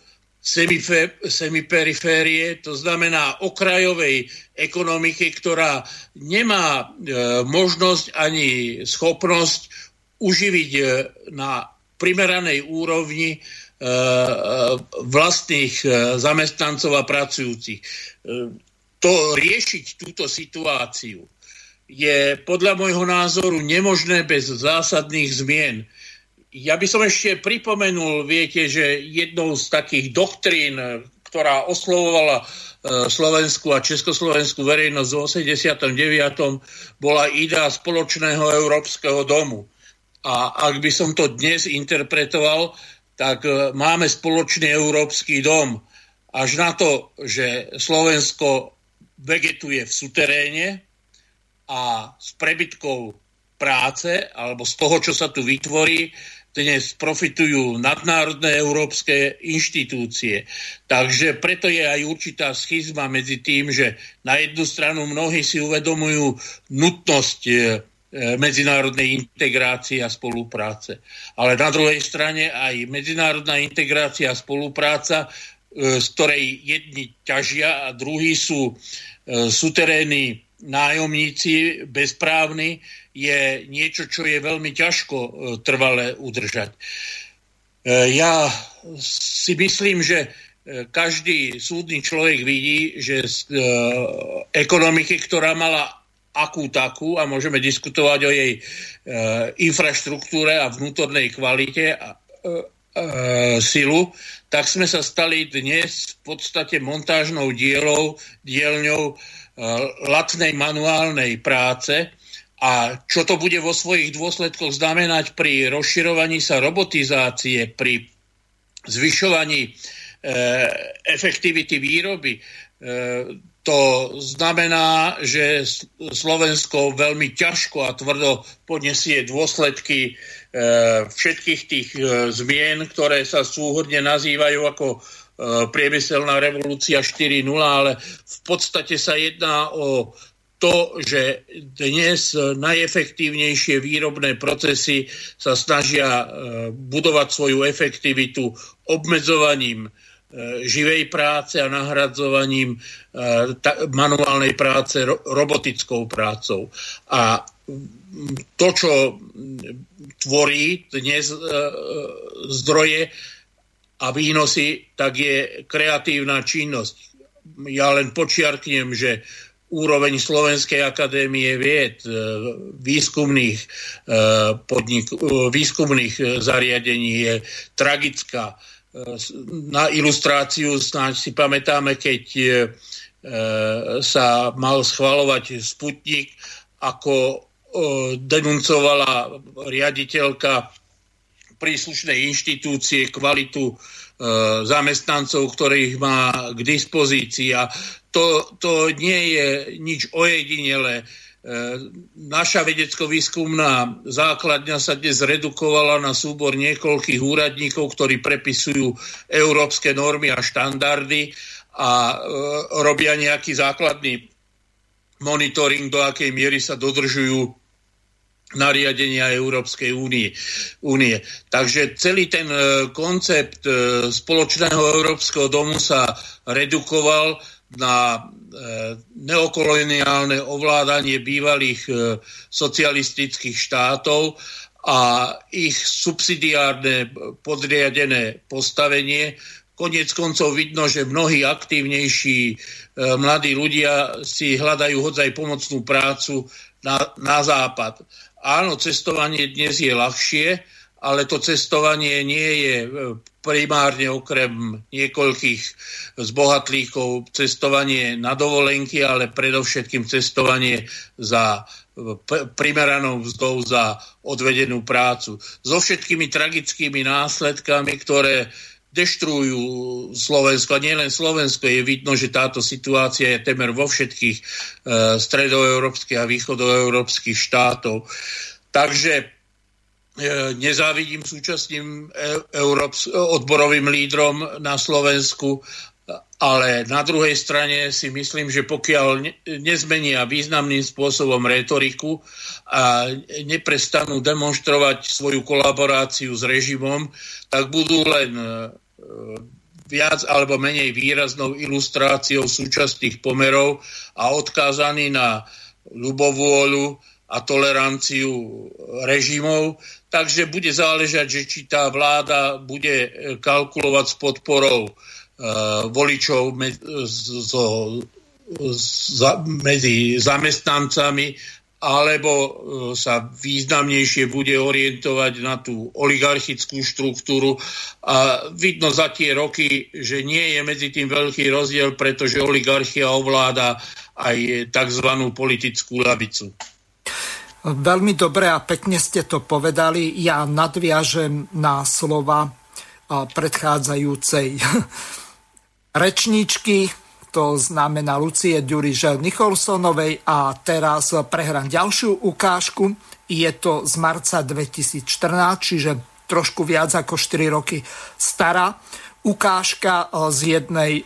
Speaker 2: semiperiférie, to znamená okrajovej ekonomiky, ktorá nemá e, možnosť ani schopnosť uživiť e, na primeranej úrovni e, e vlastných e, zamestnancov a pracujúcich. E, to riešiť túto situáciu je podľa môjho názoru nemožné bez zásadných zmien. Ja by som ešte pripomenul, viete, že jednou z takých doktrín, ktorá oslovovala e, slovenskú a československú verejnosť v 89. bola idea spoločného európskeho domu. A ak by som to dnes interpretoval, tak e, máme spoločný európsky dom. Až na to, že Slovensko vegetuje v suteréne a s prebytkou práce alebo z toho, čo sa tu vytvorí, dnes profitujú nadnárodné európske inštitúcie. Takže preto je aj určitá schizma medzi tým, že na jednu stranu mnohí si uvedomujú nutnosť e, medzinárodnej integrácie a spolupráce. Ale na druhej strane aj medzinárodná integrácia a spolupráca, e, z ktorej jedni ťažia a druhí sú e, suterénni nájomníci bezprávni, je niečo, čo je veľmi ťažko e, trvale udržať. E, ja si myslím, že e, každý súdny človek vidí, že z ekonomiky, ktorá mala akú takú, a môžeme diskutovať o jej infraštruktúre a vnútornej kvalite a silu, tak sme sa stali dnes v podstate montážnou dielou, dielňou lacnej manuálnej práce, a čo to bude vo svojich dôsledkoch znamenať pri rozširovaní sa robotizácie, pri zvyšovaní e, efektivity výroby, e, to znamená, že Slovensko veľmi ťažko a tvrdo poniesie dôsledky e, všetkých tých e, zmien, ktoré sa súhodne nazývajú ako e, priemyselná revolúcia 4.0, ale v podstate sa jedná o to, že dnes najefektívnejšie výrobné procesy sa snažia budovať svoju efektivitu obmedzovaním živej práce a nahradzovaním manuálnej práce robotickou prácou. A to, čo tvorí dnes zdroje a výnosy, tak je kreatívna činnosť. Ja len počiarknem, že úroveň Slovenskej akadémie vied, e, výskumných, e, podnik, e, výskumných zariadení je tragická. Na ilustráciu snáď si pamätáme, keď sa mal schvalovať Sputnik, ako denuncovala riaditeľka príslušnej inštitúcie kvalitu e, zamestnancov, ktorých má k dispozícii. A to, to nie je nič ojedinele. E, naša vedecko-výskumná základňa sa dnes redukovala na súbor niekoľkých úradníkov, ktorí prepisujú európske normy a štandardy a e, robia nejaký základný monitoring, do akej miery sa dodržujú nariadenia Európskej únie. únie. Takže celý ten e, koncept spoločného Európskeho domu sa redukoval na neokoloniálne ovládanie bývalých socialistických štátov a ich subsidiárne podriadené postavenie. Konec koncov vidno, že mnohí aktívnejší mladí ľudia si hľadajú hodzaj pomocnú prácu na, na západ. Áno, cestovanie dnes je ľahšie, ale to cestovanie nie je e, primárne okrem niekoľkých zbohatlíkov cestovanie na dovolenky, ale predovšetkým cestovanie za e, primeranou vzdou za odvedenú prácu. So všetkými tragickými následkami, ktoré deštrujú Slovensko. A nielen Slovensko, je vidno, že táto situácia je temer vo všetkých uh, stredoeurópskych a východoeurópskych štátov. Takže e, nezávidím súčasným e, Európs- odborovým lídrom na Slovensku, ale na druhej strane si myslím, že pokiaľ nezmenia významným spôsobom retoriku a neprestanú demonstrovať svoju kolaboráciu s režimom, tak budú len viac alebo menej výraznou ilustráciou súčasných pomerov a odkázaný na ľubovôľu a toleranciu režimov. Takže bude záležať, že či tá vláda bude kalkulovať s podporou uh, voličov me, zo, za, medzi zamestnancami alebo e, sa významnejšie bude orientovať na tú oligarchickú štruktúru. A vidno za tie roky, že nie je medzi tým veľký rozdiel, pretože oligarchia ovláda aj tzv. politickú labicu.
Speaker 1: Veľmi dobre a pekne ste to povedali. Ja nadviažem na slova predchádzajúcej rečníčky to znamená Lucie Ďuriže Nicholsonovej a teraz prehrám ďalšiu ukážku. Je to z marca 2014, čiže trošku viac ako 4 roky stará ukážka z jednej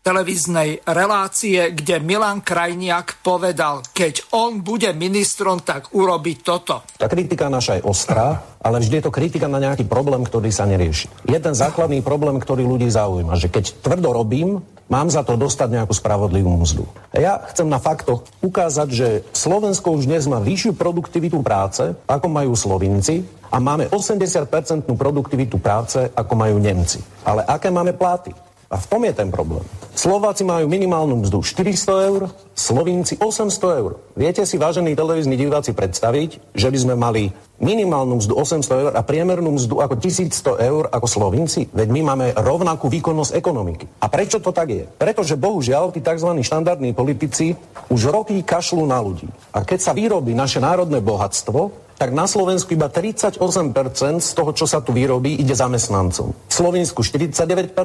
Speaker 1: televíznej relácie, kde Milan Krajniak povedal, keď on bude ministrom, tak urobí toto.
Speaker 6: Tá kritika naša je ostrá, ale vždy je to kritika na nejaký problém, ktorý sa nerieši. Jeden základný problém, ktorý ľudí zaujíma, že keď tvrdo robím, mám za to dostať nejakú spravodlivú mzdu. A ja chcem na faktoch ukázať, že Slovensko už dnes má vyššiu produktivitu práce, ako majú Slovinci, a máme 80% produktivitu práce, ako majú Nemci. Ale aké máme platy? A v tom je ten problém. Slováci majú minimálnu mzdu 400 eur, Slovinci 800 eur. Viete si, vážení televízni diváci, predstaviť, že by sme mali minimálnu mzdu 800 eur a priemernú mzdu ako 1100 eur ako Slovinci? Veď my máme rovnakú výkonnosť ekonomiky. A prečo to tak je? Pretože bohužiaľ tí tzv. štandardní politici už roky kašľú na ľudí. A keď sa vyrobí naše národné bohatstvo, tak na Slovensku iba 38% z toho, čo sa tu vyrobí, ide zamestnancom. V Slovensku 49%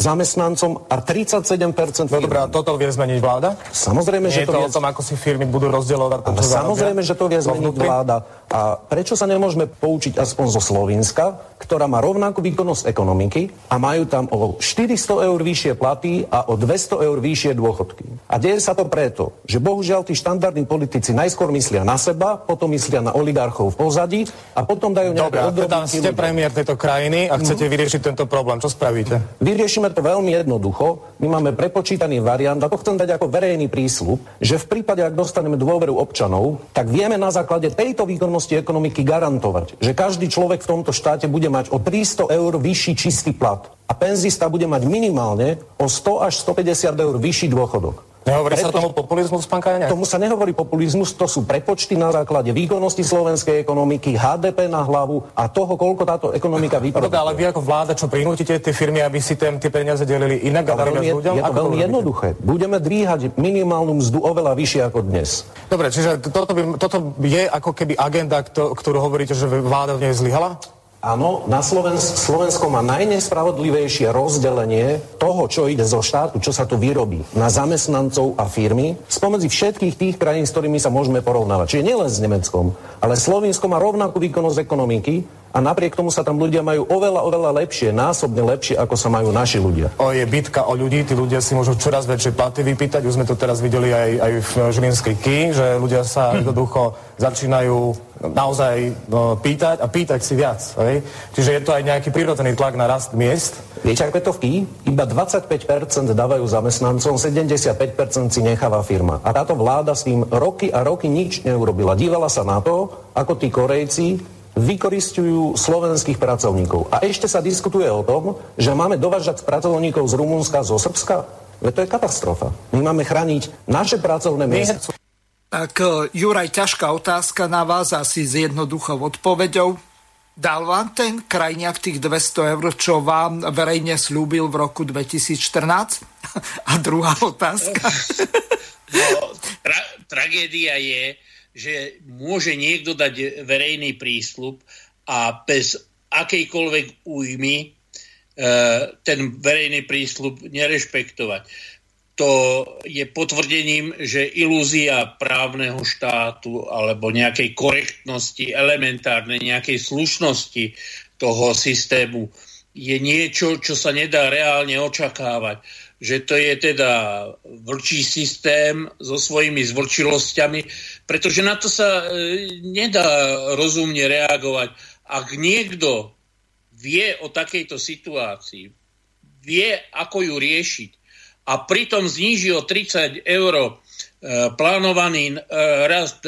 Speaker 6: zamestnancom a 37%
Speaker 7: No dobré, a toto vie zmeniť vláda?
Speaker 6: Samozrejme,
Speaker 7: Nie
Speaker 6: že
Speaker 7: je to
Speaker 6: vie...
Speaker 7: o tom, ako si firmy budú rozdielovať to, čo
Speaker 6: Samozrejme, že to vie zmeniť vláda. A prečo sa nemôžeme poučiť aspoň zo Slovenska, ktorá má rovnakú výkonnosť ekonomiky a majú tam o 400 eur vyššie platy a o 200 eur vyššie dôchodky. A deje sa to preto, že bohužiaľ tí štandardní politici najskôr myslia na seba, potom myslia na oligarchov v pozadí a potom dajú nejaké
Speaker 7: Dobre, teda ste premiér tejto krajiny a chcete mm. vyriešiť tento problém. Čo spravíte?
Speaker 6: Vyriešime to veľmi jednoducho. My máme prepočítaný variant a to chcem dať ako verejný prísľub, že v prípade, ak dostaneme dôveru občanov, tak vieme na základe tejto výkonnosti ekonomiky garantovať, že každý človek v tomto štáte bude mať o 300 eur vyšší čistý plat a penzista bude mať minimálne o 100 až 150 eur vyšší dôchodok.
Speaker 7: Nehovorí Preto, sa tomu populizmus, pán Kajňák?
Speaker 6: Tomu sa nehovorí populizmus, to sú prepočty na základe výkonnosti slovenskej ekonomiky, HDP na hlavu a toho, koľko táto ekonomika vyprodukuje.
Speaker 7: ale vy ako vláda, čo prinútite tie firmy, aby si tém, tie peniaze delili inak a
Speaker 6: veľmi, ľuďom? Je to veľmi jednoduché. Budeme dvíhať minimálnu mzdu oveľa vyššie ako dnes.
Speaker 7: Dobre, čiže toto, by, toto je ako keby agenda, ktorú hovoríte, že vláda v nej zlyhala?
Speaker 6: Áno, na Slovensk, Slovensko má najnespravodlivejšie rozdelenie toho, čo ide zo štátu, čo sa tu vyrobí na zamestnancov a firmy spomedzi všetkých tých krajín, s ktorými sa môžeme porovnávať. Čiže nielen s Nemeckom, ale Slovensko má rovnakú výkonnosť ekonomiky a napriek tomu sa tam ľudia majú oveľa, oveľa lepšie, násobne lepšie, ako sa majú naši ľudia.
Speaker 7: O, je bitka o ľudí, tí ľudia si môžu čoraz väčšie platy vypýtať, už sme to teraz videli aj, aj v Žilinskej Ky, že ľudia sa jednoducho začínajú naozaj no, pýtať a pýtať si viac. Hej? Čiže je to aj nejaký prirodzený tlak na rast miest.
Speaker 6: Viete, ako je to v Ký? Iba 25% dávajú zamestnancom, 75% si necháva firma. A táto vláda s tým roky a roky nič neurobila. Dívala sa na to, ako tí Korejci vykoristujú slovenských pracovníkov. A ešte sa diskutuje o tom, že máme dovážať pracovníkov z Rumunska, zo Srbska. Veď to je katastrofa. My máme chrániť naše pracovné miesta.
Speaker 1: Tak Juraj, ťažká otázka na vás, asi s jednoduchou odpoveďou. Dal vám ten krajniak tých 200 eur, čo vám verejne slúbil v roku 2014? A druhá otázka.
Speaker 2: No, tra- tragédia je, že môže niekto dať verejný prísľub a bez akejkoľvek újmy e, ten verejný prísľub nerešpektovať. To je potvrdením, že ilúzia právneho štátu alebo nejakej korektnosti, elementárnej nejakej slušnosti toho systému je niečo, čo sa nedá reálne očakávať že to je teda vlčí systém so svojimi zvlčilosťami, pretože na to sa e, nedá rozumne reagovať. Ak niekto vie o takejto situácii, vie, ako ju riešiť a pritom zníži o 30 eur e, plánovaný e, rast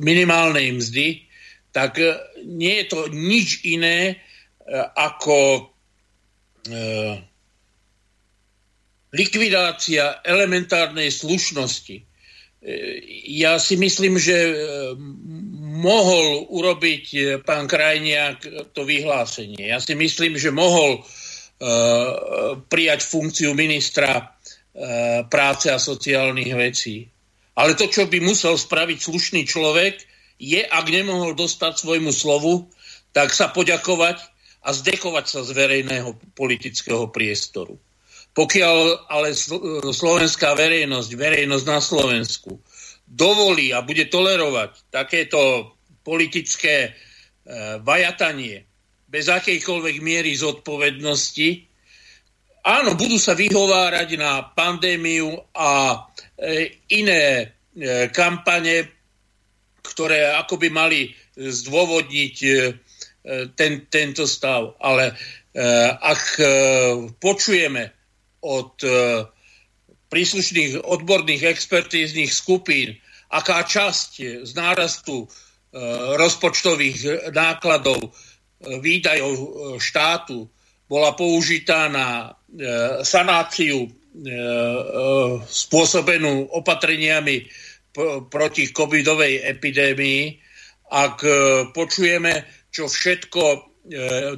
Speaker 2: minimálnej mzdy, tak nie je to nič iné ako likvidácia elementárnej slušnosti. E, ja si myslím, že e, mohol urobiť e, pán Krajniak to vyhlásenie. Ja si myslím, že mohol prijať funkciu ministra práce a sociálnych vecí. Ale to, čo by musel spraviť slušný človek, je, ak nemohol dostať svojmu slovu, tak sa poďakovať a zdekovať sa z verejného politického priestoru. Pokiaľ ale slovenská verejnosť, verejnosť na Slovensku dovolí a bude tolerovať takéto politické vajatanie bez akejkoľvek miery zodpovednosti, áno, budú sa vyhovárať na pandémiu a e, iné e, kampane, ktoré akoby mali zdôvodniť ten, tento stav. Ale ak počujeme od e, príslušných odborných expertíznych skupín, aká časť z nárastu e, rozpočtových nákladov e, výdajov štátu bola použitá na sanáciu spôsobenú opatreniami proti covidovej epidémii, ak počujeme, čo všetko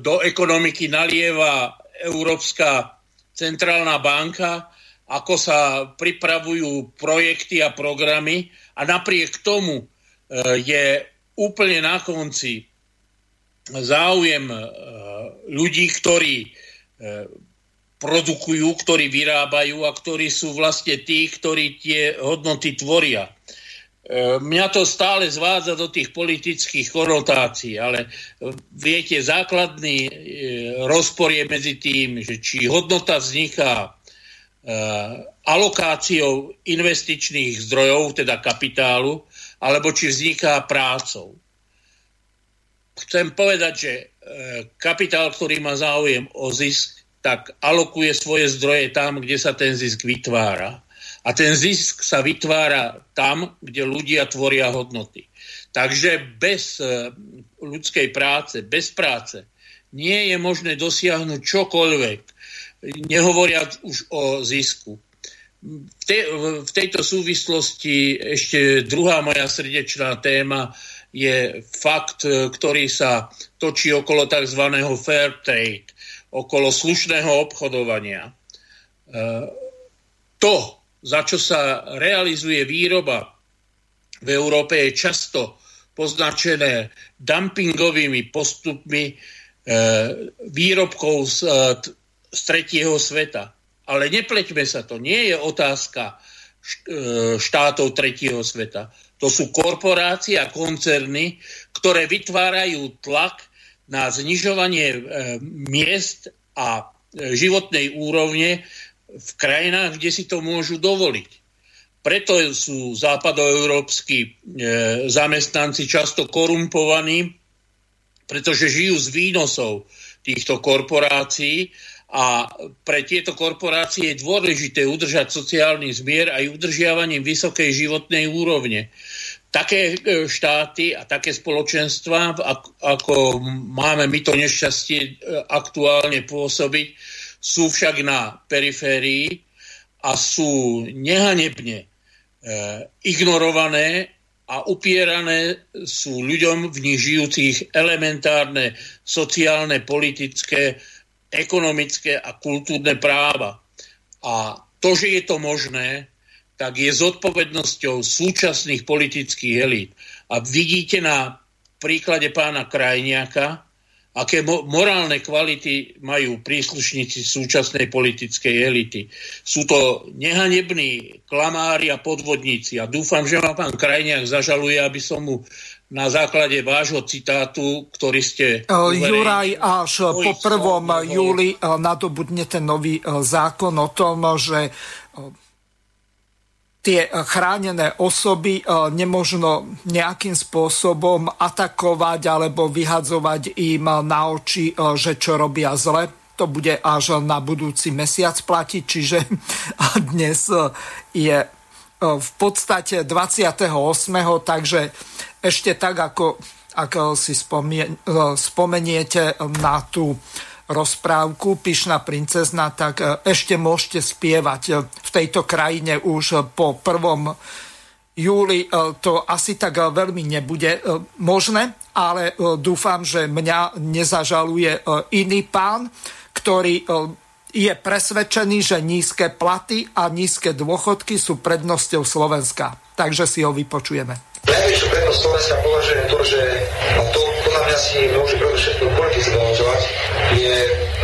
Speaker 2: do ekonomiky nalieva Európska centrálna banka, ako sa pripravujú projekty a programy a napriek tomu e, je úplne na konci záujem e, ľudí, ktorí e, produkujú, ktorí vyrábajú a ktorí sú vlastne tí, ktorí tie hodnoty tvoria. mňa to stále zvádza do tých politických konotácií, ale viete, základný rozpor je medzi tým, že či hodnota vzniká alokáciou investičných zdrojov, teda kapitálu, alebo či vzniká prácou. Chcem povedať, že kapitál, ktorý má záujem o zisk, tak alokuje svoje zdroje tam, kde sa ten zisk vytvára. A ten zisk sa vytvára tam, kde ľudia tvoria hodnoty. Takže bez e, ľudskej práce, bez práce, nie je možné dosiahnuť čokoľvek, nehovoriac už o zisku. V, te, v tejto súvislosti ešte druhá moja srdečná téma je fakt, e, ktorý sa točí okolo tzv. fair trade, okolo slušného obchodovania. E, to, za čo sa realizuje výroba v Európe, je často poznačené dumpingovými postupmi e, výrobkov z, z tretieho sveta. Ale nepleťme sa, to nie je otázka štátov tretieho sveta. To sú korporácie a koncerny, ktoré vytvárajú tlak na znižovanie e, miest a e, životnej úrovne v krajinách, kde si to môžu dovoliť. Preto sú západoeurópsky e, zamestnanci často korumpovaní, pretože žijú z výnosov týchto korporácií a pre tieto korporácie je dôležité udržať sociálny zmier aj udržiavaním vysokej životnej úrovne. Také e, štáty a také spoločenstva, ako máme my to nešťastie e, aktuálne pôsobiť, sú však na periférii a sú nehanebne e, ignorované a upierané sú ľuďom v nich žijúcich elementárne sociálne, politické, ekonomické a kultúrne práva. A to, že je to možné, tak je zodpovednosťou súčasných politických elít. A vidíte na príklade pána Krajniaka, aké mo- morálne kvality majú príslušníci súčasnej politickej elity. Sú to nehanební klamári a podvodníci. A dúfam, že ma pán Krajniak zažaluje, aby som mu na základe vášho citátu, ktorý ste...
Speaker 1: Juraj, až po 1. júli nadobudne ten nový zákon o tom, že tie chránené osoby e, nemožno nejakým spôsobom atakovať alebo vyhadzovať im na oči, e, že čo robia zle. To bude až na budúci mesiac platiť, čiže dnes je e, v podstate 28. Takže ešte tak, ako, ako si spomeniete na tú rozprávku Pyšná princezna, tak e, ešte môžete spievať e, v tejto krajine už po 1. júli. E, to asi tak veľmi nebude možné, ale dúfam, že mňa nezažaluje iný pán, ktorý je presvedčený, že nízke platy a nízke dôchodky sú prednosťou Slovenska. Takže si ho vypočujeme.
Speaker 8: Najväčšiu prednosť Slovenska považujem to, že a to podľa mňa si môže predovšetkým politici zvažovať, je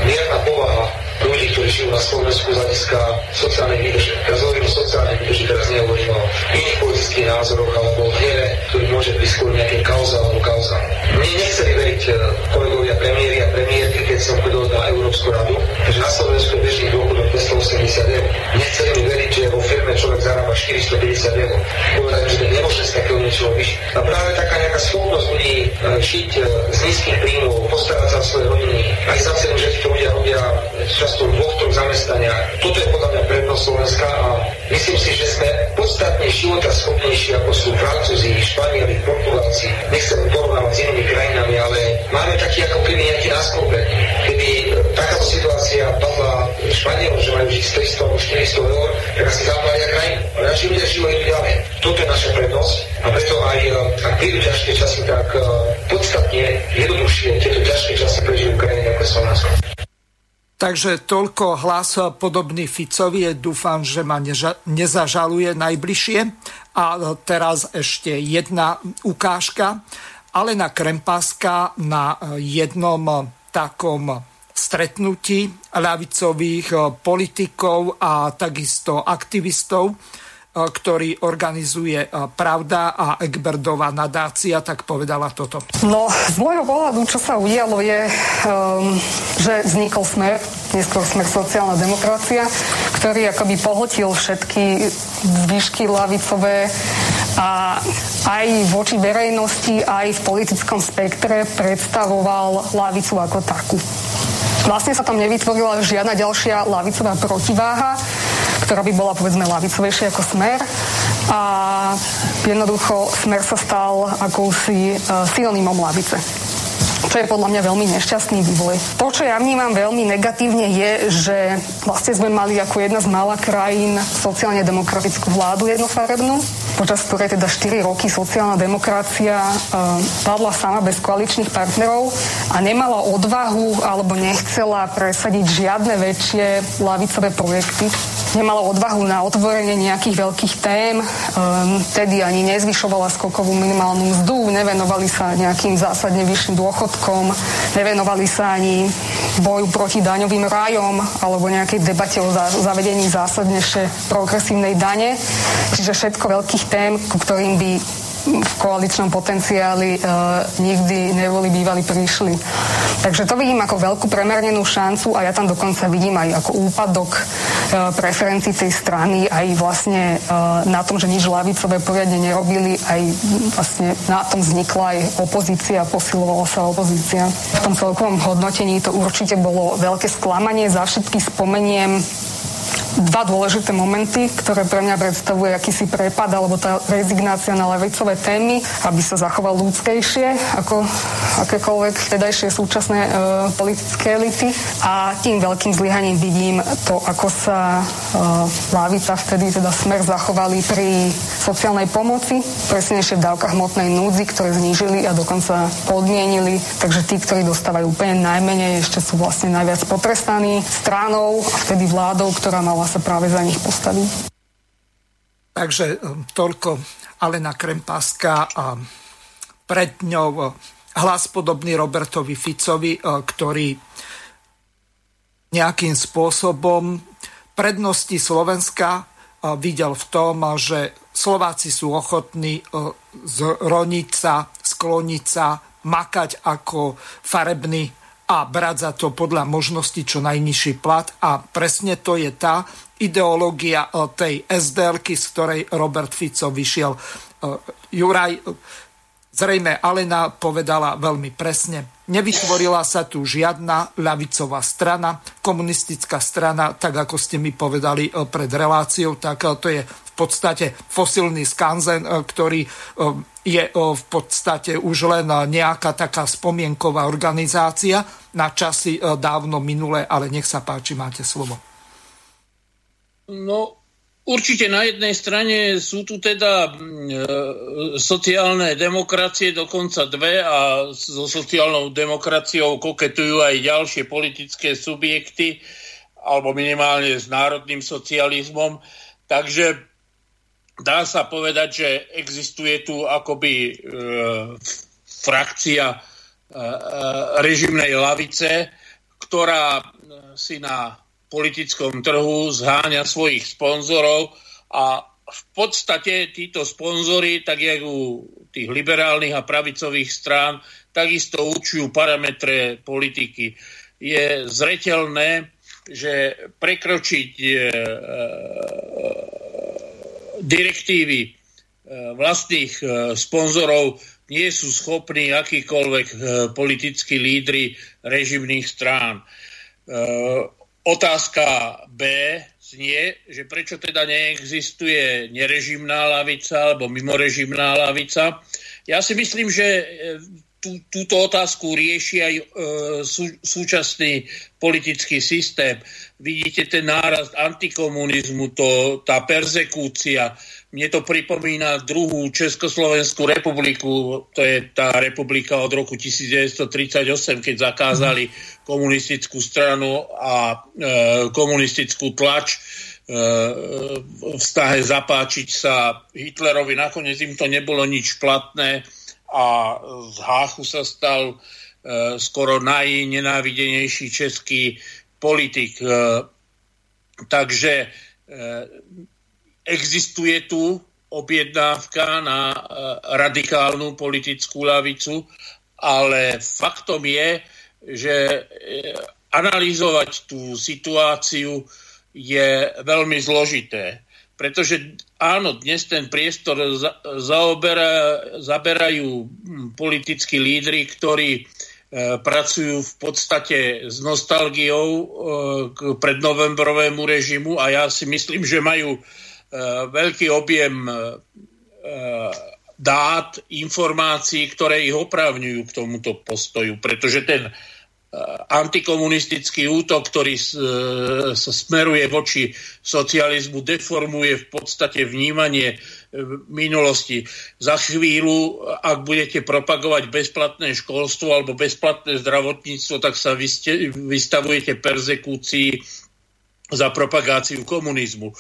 Speaker 8: mierna povaha ľudí, ktorí žijú na Slovensku z hľadiska sociálnej výdrže. Ja hovorím o sociálnej výdrži, teraz nehovorím o iných politických názoroch alebo o hnieve, ktorý môže byť skôr nejakým kauzám alebo kauzám. Mne nechceli veriť eh, kolegovia premiéry a premiérky, keď som chodil na Európsku radu, že na Slovensku bežný dôchodok 280 eur. Nechceli mi veriť, že vo firme človek zarába 450 eur. Povedali, že to nemôže z takého niečoho vyšiť. A práve taká nejaká schopnosť ľudí žiť eh, z nízkych príjmov, postarať sa o svoje rodiny, aj za cenu, že títo ľudia robia často dvoch, troch zamestnania. Toto je podľa mňa prednosť Slovenska a myslím si, že sme podstatne života schopnejší, ako sú Francúzi, Španieli, Portugálci. Nechcem porovnávať s inými krajinami, ale máme taký ako keby nejaký náskok, keby takáto situácia padla Španielom, že majú žiť 300 alebo 400 eur, tak asi zapália krajinu. Naši ľudia žijú aj ďalej. Toto je naša prednosť a preto aj ak prídu ťažké časy, tak uh, podstatne jednoduchšie tieto ťažké časy prežijú krajiny ako Slovensko.
Speaker 1: Takže toľko hlas podobný Ficovi. Dúfam, že ma neža- nezažaluje najbližšie. A teraz ešte jedna ukážka. Alena Krempaska na jednom takom stretnutí ľavicových politikov a takisto aktivistov ktorý organizuje Pravda a Egberdová nadácia, tak povedala toto.
Speaker 9: No, z môjho pohľadu, čo sa udialo je, um, že vznikol smer, neskôr smer sociálna demokracia, ktorý akoby pohltil všetky zvyšky lavicové a aj voči verejnosti, aj v politickom spektre predstavoval lavicu ako takú. Vlastne sa tam nevytvorila žiadna ďalšia lavicová protiváha, ktorá by bola povedzme lavicovejšia ako smer a jednoducho smer sa stal akousi uh, synonymom lavice čo je podľa mňa veľmi nešťastný vývoj. To, čo ja vnímam veľmi negatívne, je, že vlastne sme mali ako jedna z mála krajín sociálne demokratickú vládu jednofarebnú, počas ktorej teda 4 roky sociálna demokracia e, padla sama bez koaličných partnerov a nemala odvahu alebo nechcela presadiť žiadne väčšie lavicové projekty nemala odvahu na otvorenie nejakých veľkých tém, um, tedy ani nezvyšovala skokovú minimálnu mzdu, nevenovali sa nejakým zásadne vyšším dôchodkom, nevenovali sa ani boju proti daňovým rájom alebo nejakej debate o zavedení zásadnejšie progresívnej dane. Čiže všetko veľkých tém, ku ktorým by v koaličnom potenciáli e, nikdy neboli bývali prišli. Takže to vidím ako veľkú premernenú šancu a ja tam dokonca vidím aj ako úpadok e, preferencií tej strany, aj vlastne e, na tom, že nič lavicové poriadne nerobili, aj vlastne na tom vznikla aj opozícia, posilovala sa opozícia. V tom celkovom hodnotení to určite bolo veľké sklamanie, za všetky spomeniem dva dôležité momenty, ktoré pre mňa predstavuje akýsi prepad alebo tá rezignácia na levicové témy, aby sa zachoval ľudskejšie ako akékoľvek vtedajšie súčasné e, politické elity. A tým veľkým zlyhaním vidím to, ako sa e, lavica vtedy teda smer zachovali pri sociálnej pomoci, presnejšie v dávkach hmotnej núdzi, ktoré znížili a dokonca podmienili. Takže tí, ktorí dostávajú úplne najmenej, ešte sú vlastne najviac potrestaní stranou a vtedy vládou, ktorá mala mala sa práve za nich postaviť.
Speaker 1: Takže um, toľko Alena Krempáska a pred ňou uh, hlas podobný Robertovi Ficovi, uh, ktorý nejakým spôsobom prednosti Slovenska videl v tom, že Slováci sú ochotní zroniť sa, skloniť sa, makať ako farebný a brať za to podľa možnosti čo najnižší plat a presne to je tá ideológia e, tej sdl z ktorej Robert Fico vyšiel. E, Juraj, e, zrejme Alena povedala veľmi presne. Nevytvorila sa tu žiadna ľavicová strana, komunistická strana, tak ako ste mi povedali pred reláciou, tak to je podstate fosilný skanzen, ktorý je v podstate už len nejaká taká spomienková organizácia na časy dávno minulé, ale nech sa páči, máte slovo.
Speaker 2: No, určite na jednej strane sú tu teda e, sociálne demokracie, dokonca dve a so sociálnou demokraciou koketujú aj ďalšie politické subjekty, alebo minimálne s národným socializmom. Takže dá sa povedať, že existuje tu akoby e, frakcia e, e, režimnej lavice, ktorá si na politickom trhu zháňa svojich sponzorov a v podstate títo sponzory, tak jak u tých liberálnych a pravicových strán, takisto určujú parametre politiky. Je zretelné, že prekročiť e, direktívy e, vlastných e, sponzorov nie sú schopní akýkoľvek e, politickí lídry režimných strán. Otázka B znie, že prečo teda neexistuje nerežimná lavica alebo mimorežimná lavica. Ja si myslím, že tú, túto otázku rieši aj e, sú, súčasný politický systém. Vidíte ten nárast antikomunizmu, to, tá persekúcia. Mne to pripomína druhú Československú republiku, to je tá republika od roku 1938, keď zakázali komunistickú stranu a e, komunistickú tlač e, v snahe zapáčiť sa Hitlerovi. Nakoniec im to nebolo nič platné a z Háchu sa stal e, skoro najnenávidenejší český politik. E, takže e, existuje tu objednávka na radikálnu politickú lavicu, ale faktom je, že analyzovať tú situáciu je veľmi zložité. Pretože áno, dnes ten priestor za, zaobera, zaberajú hm, politickí lídry, ktorí e, pracujú v podstate s nostalgiou e, k prednovembrovému režimu a ja si myslím, že majú e, veľký objem e, dát, informácií, ktoré ich oprávňujú k tomuto postoju, pretože ten antikomunistický útok, ktorý sa smeruje voči socializmu, deformuje v podstate vnímanie e, minulosti. Za chvíľu, ak budete propagovať bezplatné školstvo alebo bezplatné zdravotníctvo, tak sa vystavujete persekúcii za propagáciu komunizmu. E,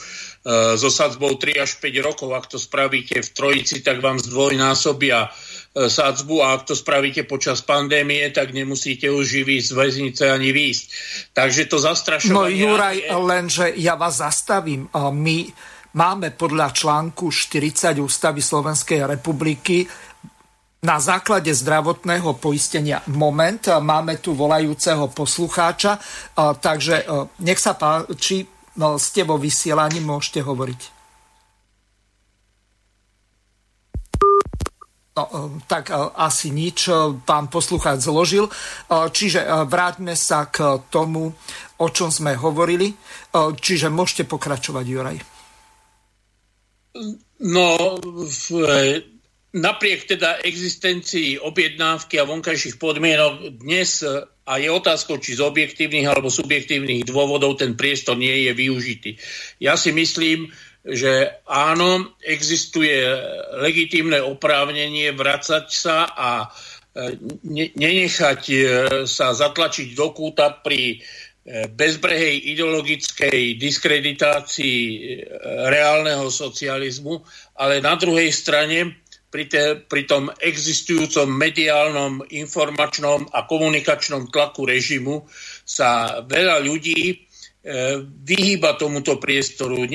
Speaker 2: so sadzbou 3 až 5 rokov, ak to spravíte v trojici, tak vám zdvojnásobia E, sadzbu a ak to spravíte počas pandémie, tak nemusíte už živý z väznice ani výjsť. Takže to zastrašovanie...
Speaker 1: No Juraj, je... lenže ja vás zastavím. My máme podľa článku 40 Ústavy Slovenskej republiky na základe zdravotného poistenia moment. Máme tu volajúceho poslucháča, takže nech sa páči, no, ste vo vysielaní, môžete hovoriť. No, e, tak e, asi nič, e, pán poslucháč zložil. Čiže vráťme sa k tomu, o čom sme hovorili. Čiže môžete pokračovať, Juraj.
Speaker 2: No, v, napriek teda existencii objednávky a vonkajších podmienok dnes a je otázkou, či z objektívnych alebo subjektívnych dôvodov ten priestor nie je využitý. Ja si myslím, že áno, existuje legitímne oprávnenie vracať sa a e, nenechať e, sa zatlačiť do kúta pri e, bezbrehej ideologickej diskreditácii reálneho socializmu, ale na druhej strane pri, te, pri tom existujúcom mediálnom, informačnom a komunikačnom tlaku režimu sa veľa ľudí vyhýba tomuto priestoru,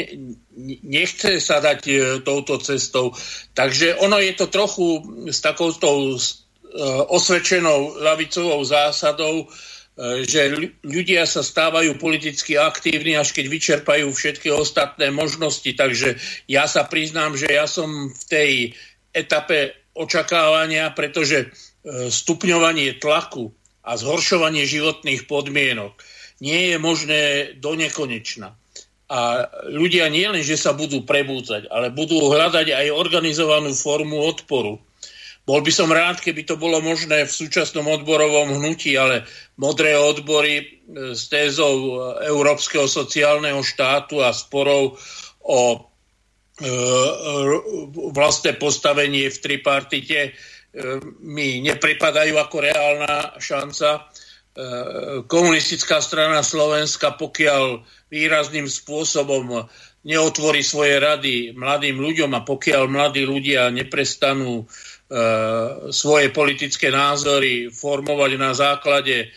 Speaker 2: nechce sa dať e, touto cestou. Takže ono je to trochu s takouto e, osvedčenou lavicovou zásadou, e, že ľudia sa stávajú politicky aktívni, až keď vyčerpajú všetky ostatné možnosti. Takže ja sa priznám, že ja som v tej etape očakávania, pretože stupňovanie tlaku a zhoršovanie životných podmienok nie je možné do nekonečna. A ľudia nie len, že sa budú prebúcať, ale budú hľadať aj organizovanú formu odporu. Bol by som rád, keby to bolo možné v súčasnom odborovom hnutí, ale modré odbory e, s tézou Európskeho sociálneho štátu a sporov o e, vlastné postavenie v tripartite e, mi nepripadajú ako reálna šanca. Komunistická strana Slovenska, pokiaľ výrazným spôsobom neotvorí svoje rady mladým ľuďom a pokiaľ mladí ľudia neprestanú e, svoje politické názory formovať na základe e,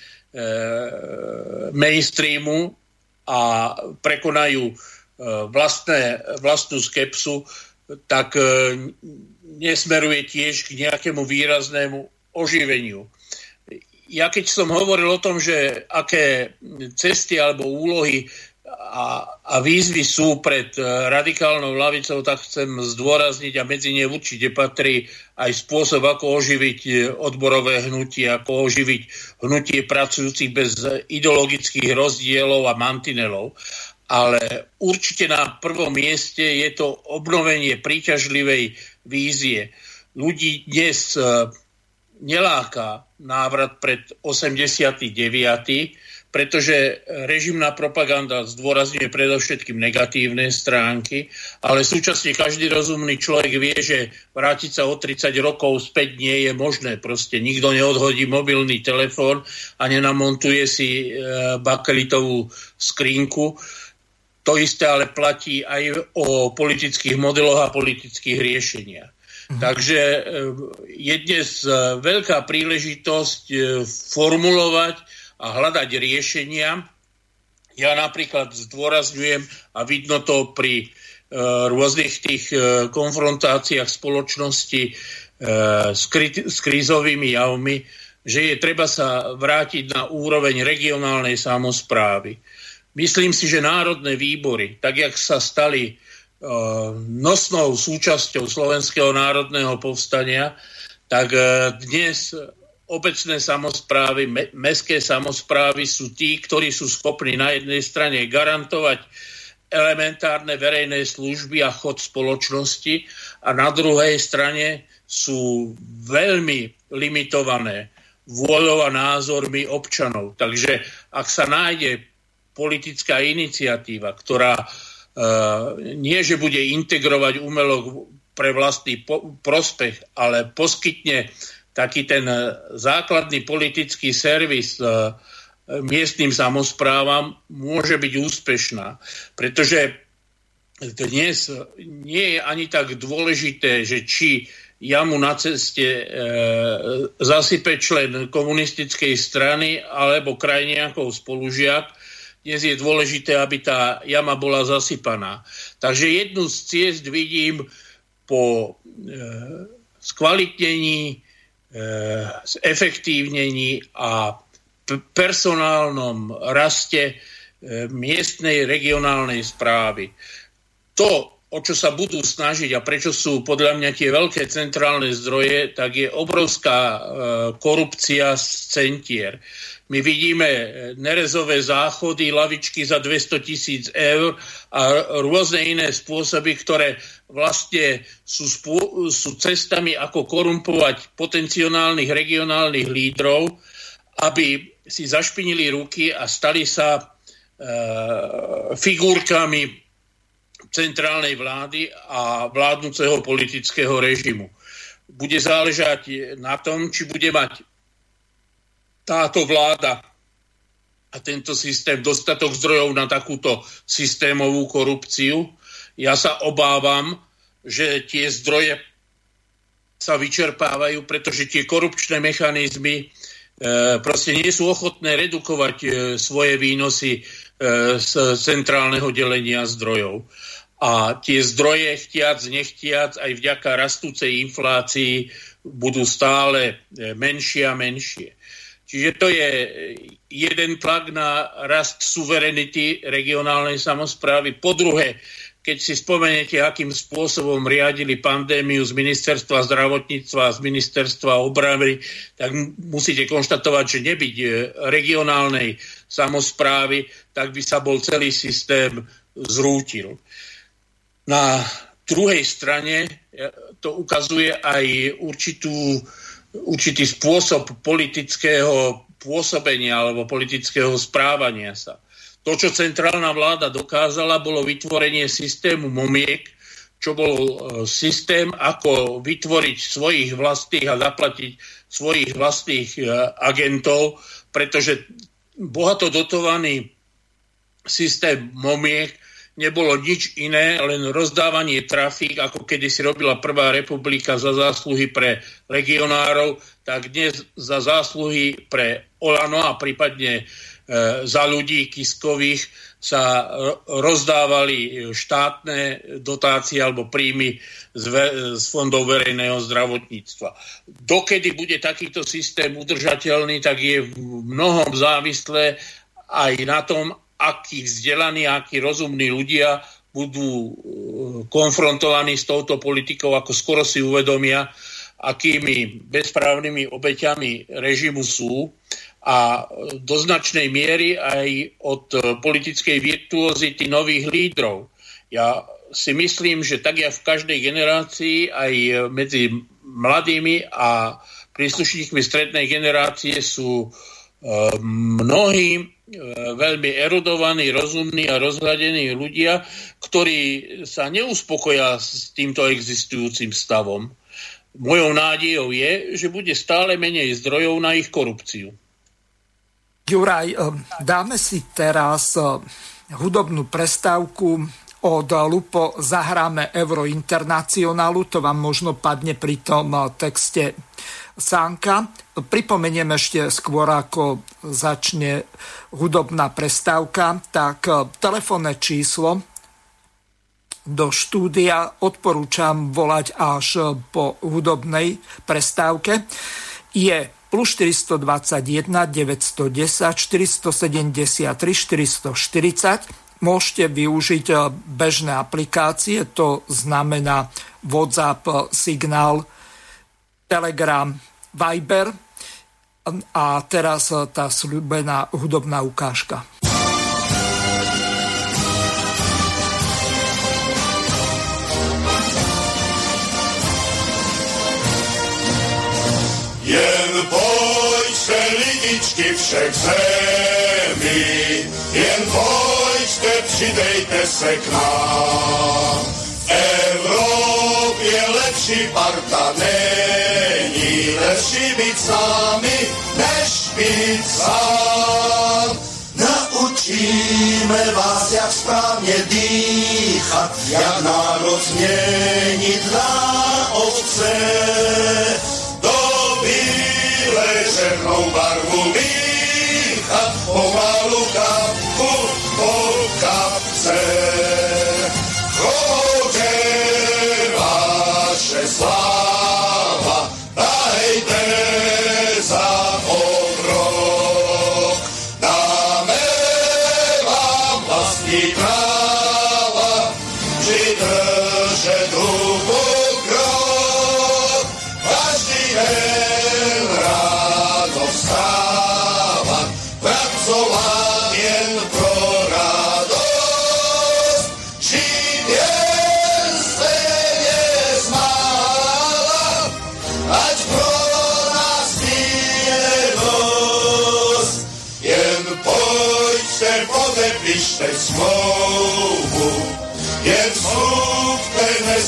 Speaker 2: mainstreamu a prekonajú e, vlastné, vlastnú skepsu, tak e, nesmeruje tiež k nejakému výraznému oživeniu. Ja keď som hovoril o tom, že aké cesty alebo úlohy a, a výzvy sú pred e, radikálnou lavicou, tak chcem zdôrazniť a medzi ne určite patrí aj spôsob, ako oživiť e, odborové hnutie, ako oživiť hnutie pracujúcich bez ideologických rozdielov a mantinelov. Ale určite na prvom mieste je to obnovenie príťažlivej vízie. Ľudí dnes e, neláka návrat pred 89., pretože režimná propaganda zdôrazňuje predovšetkým negatívne stránky, ale súčasne každý rozumný človek vie, že vrátiť sa o 30 rokov späť nie je možné. Proste nikto neodhodí mobilný telefón a nenamontuje si e, bakelitovú skrinku. To isté ale platí aj o politických modeloch a politických riešeniach. Mhm. Takže eh, je dnes eh, veľká príležitosť formulovať a hľadať riešenia. Ja napríklad zdôrazňujem, a vidno to pri rôznych tých konfrontáciách spoločnosti s krízovými javmi, že je treba sa vrátiť na úroveň regionálnej samozprávy. Myslím si, že národné výbory, tak jak sa stali nosnou súčasťou Slovenského národného povstania, tak dnes obecné samozprávy, me, mestské samozprávy sú tí, ktorí sú schopní na jednej strane garantovať elementárne verejné služby a chod spoločnosti a na druhej strane sú veľmi limitované vôľou a názormi občanov. Takže ak sa nájde politická iniciatíva, ktorá e, nie, že bude integrovať umelo pre vlastný po, prospech, ale poskytne taký ten e, základný politický servis e, miestnym samozprávam môže byť úspešná. Pretože dnes nie je ani tak dôležité, že či jamu na ceste e, zasype člen komunistickej strany alebo kraj nejakou spolužiak. Dnes je dôležité, aby tá jama bola zasypaná. Takže jednu z ciest vidím po e, skvalitnení zefektívnení a personálnom raste e, miestnej regionálnej správy. To, o čo sa budú snažiť a prečo sú podľa mňa tie veľké centrálne zdroje, tak je obrovská e, korupcia z centier. My vidíme e, nerezové záchody, lavičky za 200 tisíc eur a rôzne iné spôsoby, ktoré vlastne sú, spô- sú cestami, ako korumpovať potenciálnych regionálnych lídrov, aby si zašpinili ruky a stali sa e, figurkami centrálnej vlády a vládnúceho politického režimu. Bude záležať na tom, či bude mať táto vláda a tento systém dostatok zdrojov na takúto systémovú korupciu. Ja sa obávam, že tie zdroje sa vyčerpávajú, pretože tie korupčné mechanizmy e, proste nie sú ochotné redukovať e, svoje výnosy e, z centrálneho delenia zdrojov. A tie zdroje, chtiac, nechtiac, aj vďaka rastúcej inflácii budú stále menšie a menšie. Čiže to je jeden tlak na rast suverenity regionálnej samozprávy. Po druhé, keď si spomeniete, akým spôsobom riadili pandémiu z ministerstva zdravotníctva a z ministerstva obrany, tak musíte konštatovať, že nebyť e, regionálnej samozprávy, tak by sa bol celý systém zrútil. Na druhej strane e, to ukazuje aj určitú určitý spôsob politického pôsobenia alebo politického správania sa. To, čo centrálna vláda dokázala, bolo vytvorenie systému momiek, čo bol e, systém, ako vytvoriť svojich vlastných a zaplatiť svojich vlastných e, agentov, pretože bohato dotovaný systém momiek nebolo nič iné, len rozdávanie trafík, ako kedy si robila Prvá republika za zásluhy pre legionárov, tak dnes za zásluhy pre Olano a prípadne e, za ľudí Kiskových sa rozdávali štátne dotácie alebo príjmy z, ve- z fondov verejného zdravotníctva. Dokedy bude takýto systém udržateľný, tak je v mnohom závislé aj na tom, akí vzdelaní, akí rozumní ľudia budú e, konfrontovaní s touto politikou, ako skoro si uvedomia, akými bezprávnymi obeťami režimu sú a do značnej miery aj od politickej virtuozity nových lídrov. Ja si myslím, že tak ja v každej generácii aj medzi mladými a príslušníkmi strednej generácie sú e, mnohí E, veľmi erudovaní, rozumní a rozhľadení ľudia, ktorí sa neuspokoja s týmto existujúcim stavom. Mojou nádejou je, že bude stále menej zdrojov na ich korupciu.
Speaker 1: Juraj, e, dáme si teraz e, hudobnú prestávku. Od Lupo zahráme Eurointernacionálu, to vám možno padne pri tom texte Sánka. Pripomeniem ešte skôr, ako začne hudobná prestávka, tak e, telefónne číslo do štúdia. Odporúčam volať až po hudobnej prestávke. Je plus 421 910 473 440. Môžete využiť bežné aplikácie, to znamená WhatsApp, Signál, Telegram, Viber. A teraz tá slúbená hudobná ukážka.
Speaker 10: Jen pojďte lidičky všech zemí, jen pojďte, přidejte se k nám. Evropě lepší parta není, lepší být s námi, než být sám. Naučíme vás, jak správně dýchat, jak národ změnit na ovce černou barvu míchat pomalu kapku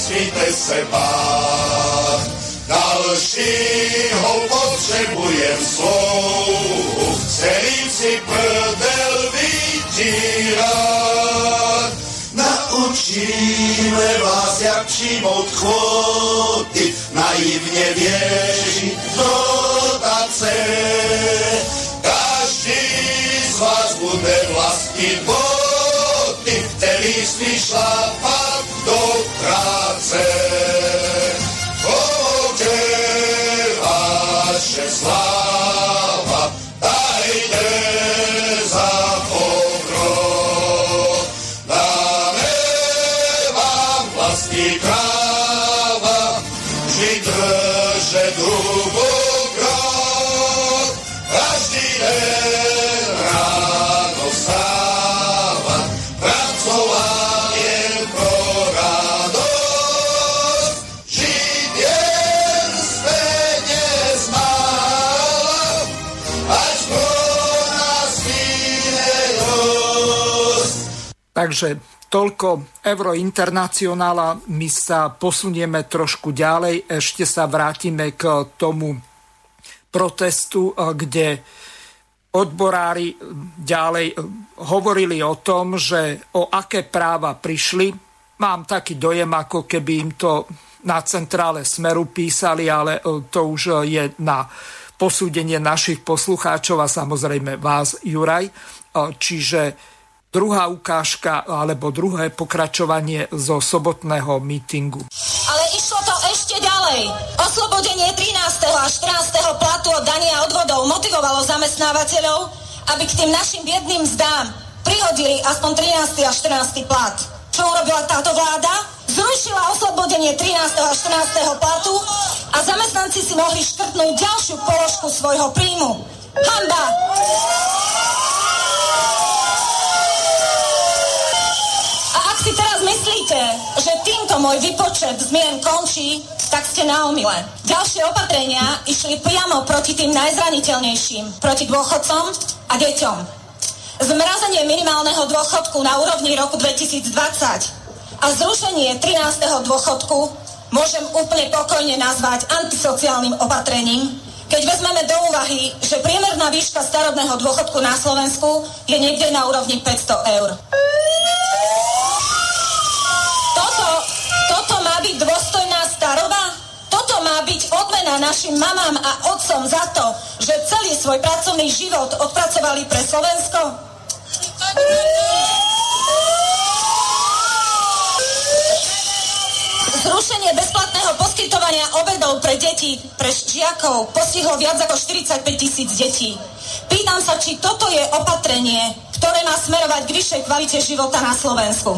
Speaker 10: nesmíte se bát. Dalšího potřebujem slouhu, s kterým si prdel vytírat. Naučíme vás, jak přijmout kvóty, naivně věřit dotace. Každý z vás bude vlastnit boty, který smí šlapat do práce.
Speaker 1: Takže toľko Eurointernacionála. My sa posunieme trošku ďalej. Ešte sa vrátime k tomu protestu, kde odborári ďalej hovorili o tom, že o aké práva prišli. Mám taký dojem, ako keby im to na centrále Smeru písali, ale eh, to už je na posúdenie našich poslucháčov a samozrejme vás, Juraj. Čiže druhá ukážka alebo druhé pokračovanie zo sobotného mítingu.
Speaker 4: Ale išlo to ešte ďalej. Oslobodenie 13. a 14. platu od dania odvodov motivovalo zamestnávateľov, aby k tým našim biedným zdám prihodili aspoň 13. a 14. plat. Čo urobila táto vláda? Zrušila oslobodenie 13. a 14. platu a zamestnanci si mohli škrtnúť ďalšiu položku svojho príjmu. Hamba! A ak si teraz myslíte, že týmto môj vypočet zmien končí, tak ste na omyle. Ďalšie opatrenia išli priamo proti tým najzraniteľnejším, proti dôchodcom a deťom. Zmrazenie minimálneho dôchodku na úrovni roku 2020 a zrušenie 13. dôchodku môžem úplne pokojne nazvať antisociálnym opatrením, keď vezmeme do úvahy, že priemerná výška starobného dôchodku na Slovensku je niekde na úrovni 500 eur. Byť dôstojná staroba? Toto má byť odmena našim mamám a otcom za to, že celý svoj pracovný život odpracovali pre Slovensko? Zrušenie bezplatného poskytovania obedov pre deti, pre žiakov postihlo viac ako 45 tisíc detí. Pýtam sa, či toto je opatrenie, ktoré má smerovať k vyššej kvalite života na Slovensku.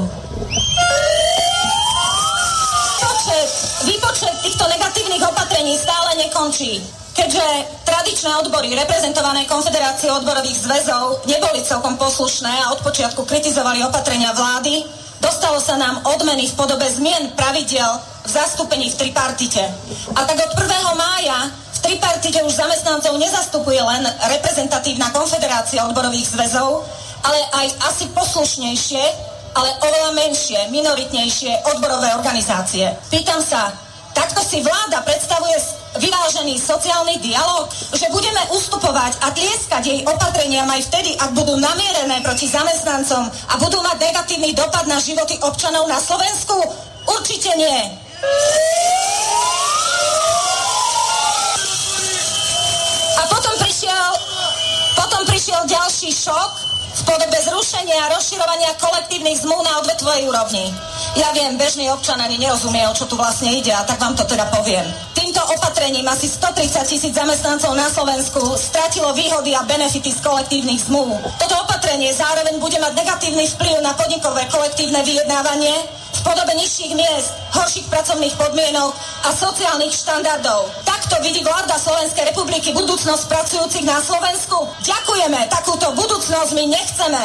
Speaker 4: Výpočet, týchto negatívnych opatrení stále nekončí. Keďže tradičné odbory reprezentované Konfederáciou odborových zväzov neboli celkom poslušné a od počiatku kritizovali opatrenia vlády, dostalo sa nám odmeny v podobe zmien pravidel v zastúpení v tripartite. A tak od 1. mája v tripartite už zamestnancov nezastupuje len reprezentatívna konfederácia odborových zväzov, ale aj asi poslušnejšie, ale oveľa menšie, minoritnejšie odborové organizácie. Pýtam sa, takto si vláda predstavuje vyvážený sociálny dialog, že budeme ustupovať a tlieskať jej opatreniam aj vtedy, ak budú namierené proti zamestnancom a budú mať negatívny dopad na životy občanov na Slovensku? Určite nie. A potom prišiel, potom prišiel ďalší šok v podobe zrušenia a rozširovania kolektívnych zmluv na odvetvovej úrovni. Ja viem, bežný občan ani nerozumie, o čo tu vlastne ide, a tak vám to teda poviem. Týmto opatrením asi 130 tisíc zamestnancov na Slovensku stratilo výhody a benefity z kolektívnych zmluv. Toto opatrenie zároveň bude mať negatívny vplyv na podnikové kolektívne vyjednávanie podobe nižších miest, horších pracovných podmienok a sociálnych štandardov. Takto vidí vláda Slovenskej republiky budúcnosť pracujúcich na Slovensku? Ďakujeme, takúto budúcnosť my nechceme.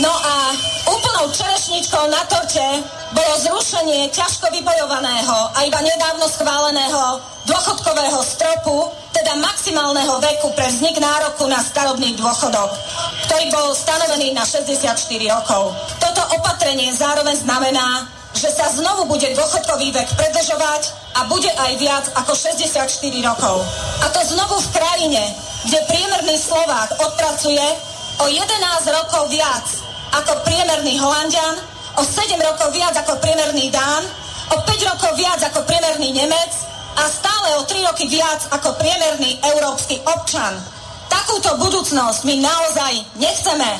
Speaker 4: No a úplnou čerešničkou na torte bolo zrušenie ťažko vybojovaného a iba nedávno schváleného dôchodkového stropu, teda maximálneho veku pre vznik nároku na starobný dôchodok, ktorý bol stanovený na 64 rokov. Toto opatrenie zároveň znamená, že sa znovu bude dôchodkový vek predlžovať a bude aj viac ako 64 rokov. A to znovu v krajine, kde priemerný Slovák odpracuje o 11 rokov viac ako priemerný Holandian, o 7 rokov viac ako priemerný Dán, o 5 rokov viac ako priemerný Nemec a stále o 3 roky viac ako priemerný európsky občan. Takúto budúcnosť my naozaj nechceme.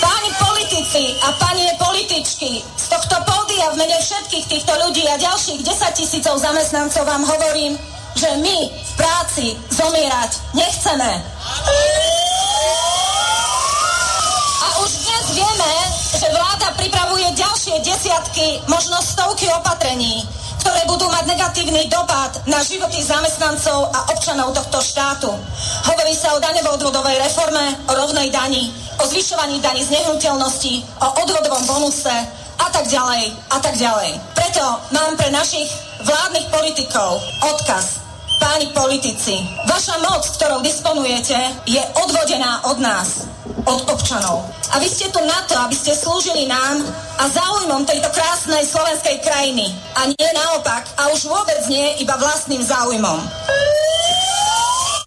Speaker 4: Páni politici a panie političky, z tohto pódia v mene všetkých týchto ľudí a ďalších 10 tisícov zamestnancov vám hovorím, že my v práci zomierať nechceme. Vieme, že vláda pripravuje ďalšie desiatky, možno stovky opatrení, ktoré budú mať negatívny dopad na životy zamestnancov a občanov tohto štátu. Hovorí sa o daňovo-odvodovej reforme, o rovnej dani, o zvyšovaní daní z nehnuteľnosti, o odvodovom bonuse a tak ďalej a tak ďalej. Preto mám pre našich vládnych politikov odkaz páni politici, vaša moc, ktorou disponujete, je odvodená od nás, od občanov. A vy ste tu na to, aby ste slúžili nám a záujmom tejto krásnej slovenskej krajiny. A nie naopak, a už vôbec nie iba vlastným záujmom.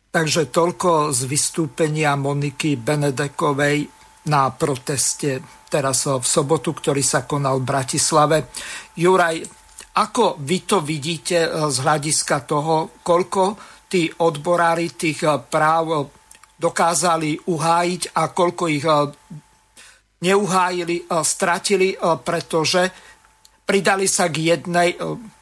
Speaker 1: Takže toľko z vystúpenia Moniky Benedekovej na proteste teraz v sobotu, ktorý sa konal v Bratislave. Juraj, ako vy to vidíte eh, z hľadiska toho, koľko tí odborári tých eh, práv dokázali uhájiť a koľko ich neuhájili, stratili, pretože pridali sa k jednej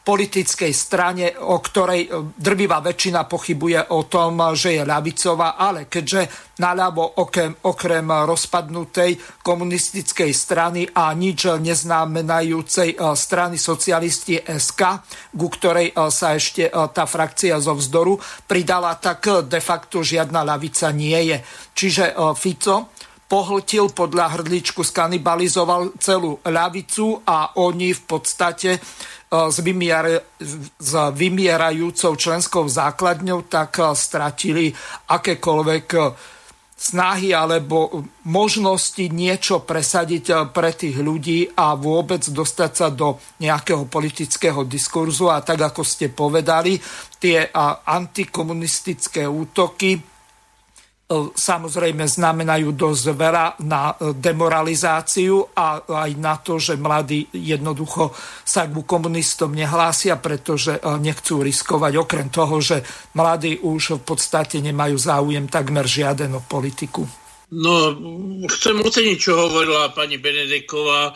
Speaker 1: politickej strane, o ktorej e, drvivá väčšina pochybuje o tom, že je ľavicová, ale keďže naľavo okrem, okrem rozpadnutej komunistickej strany a nič neznamenajúcej e, strany socialisti SK, ku ktorej e, sa ešte tá frakcia zo vzdoru pridala, tak de facto žiadna ľavica nie je. Čiže Fico pohltil podľa hrdličku, skanibalizoval celú ľavicu a oni v podstate s, vymier- s vymierajúcou členskou základňou, tak e, stratili akékoľvek e, snahy alebo možnosti niečo presadiť pre tých ľudí a vôbec dostať sa do nejakého politického diskurzu. A tak, ako ste povedali, tie antikomunistické útoky E, samozrejme znamenajú dosť veľa na e, demoralizáciu a aj na to, že mladí jednoducho sa k komunistom nehlásia, pretože e, nechcú riskovať. Okrem toho, že mladí už v podstate nemajú záujem takmer žiaden o politiku.
Speaker 2: No, chcem oceniť, čo hovorila pani Benedeková. E,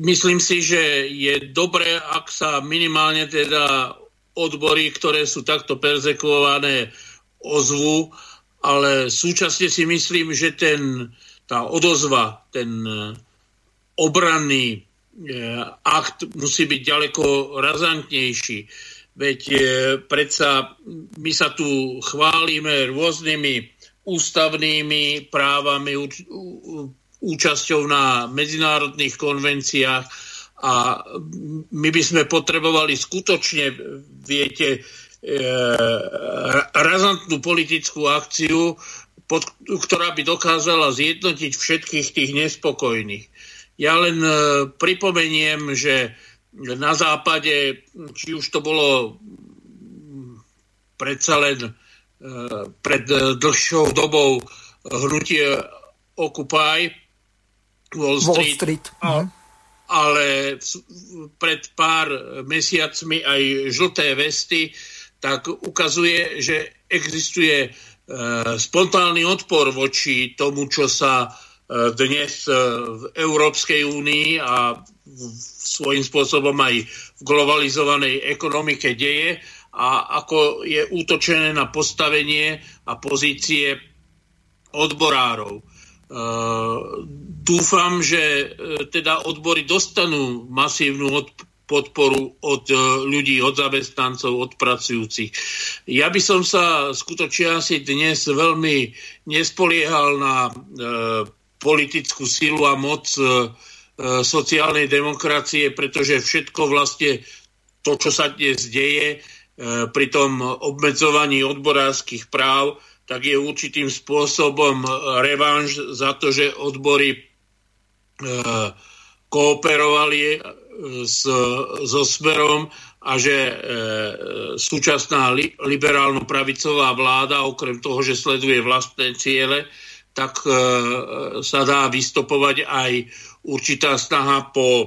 Speaker 2: myslím si, že je dobré, ak sa minimálne teda odbory, ktoré sú takto perzekované, ozvu, ale súčasne si myslím, že ten, tá odozva, ten obranný e, akt musí byť ďaleko razantnejší. Veď e, predsa my sa tu chválime rôznymi ústavnými právami, účasťou na medzinárodných konvenciách a my by sme potrebovali skutočne, viete, e, razantnú politickú akciu, pod, ktorá by dokázala zjednotiť všetkých tých nespokojných. Ja len e, pripomeniem, že na západe, či už to bolo predsa len pred dlhšou dobou hnutie Occupy Wall Street, Wall Street. A, ale pred pár mesiacmi aj žlté vesty, tak ukazuje, že existuje e, spontánny odpor voči tomu, čo sa e, dnes e, v Európskej únii a svojím spôsobom aj v globalizovanej ekonomike deje a ako je útočené na postavenie a pozície odborárov. Dúfam, že teda odbory dostanú masívnu od, podporu od e, ľudí, od zamestnancov, od pracujúcich. Ja by som sa skutočne asi dnes veľmi nespoliehal na e, politickú silu a moc e, sociálnej demokracie, pretože všetko vlastne to, čo sa dnes deje, E, pri tom obmedzovaní odborárskych práv, tak je určitým spôsobom revanš za to, že odbory e, kooperovali e, so Smerom a že e, súčasná li, liberálno-pravicová vláda, okrem toho, že sleduje vlastné ciele, tak e, sa dá vystopovať aj určitá snaha po e,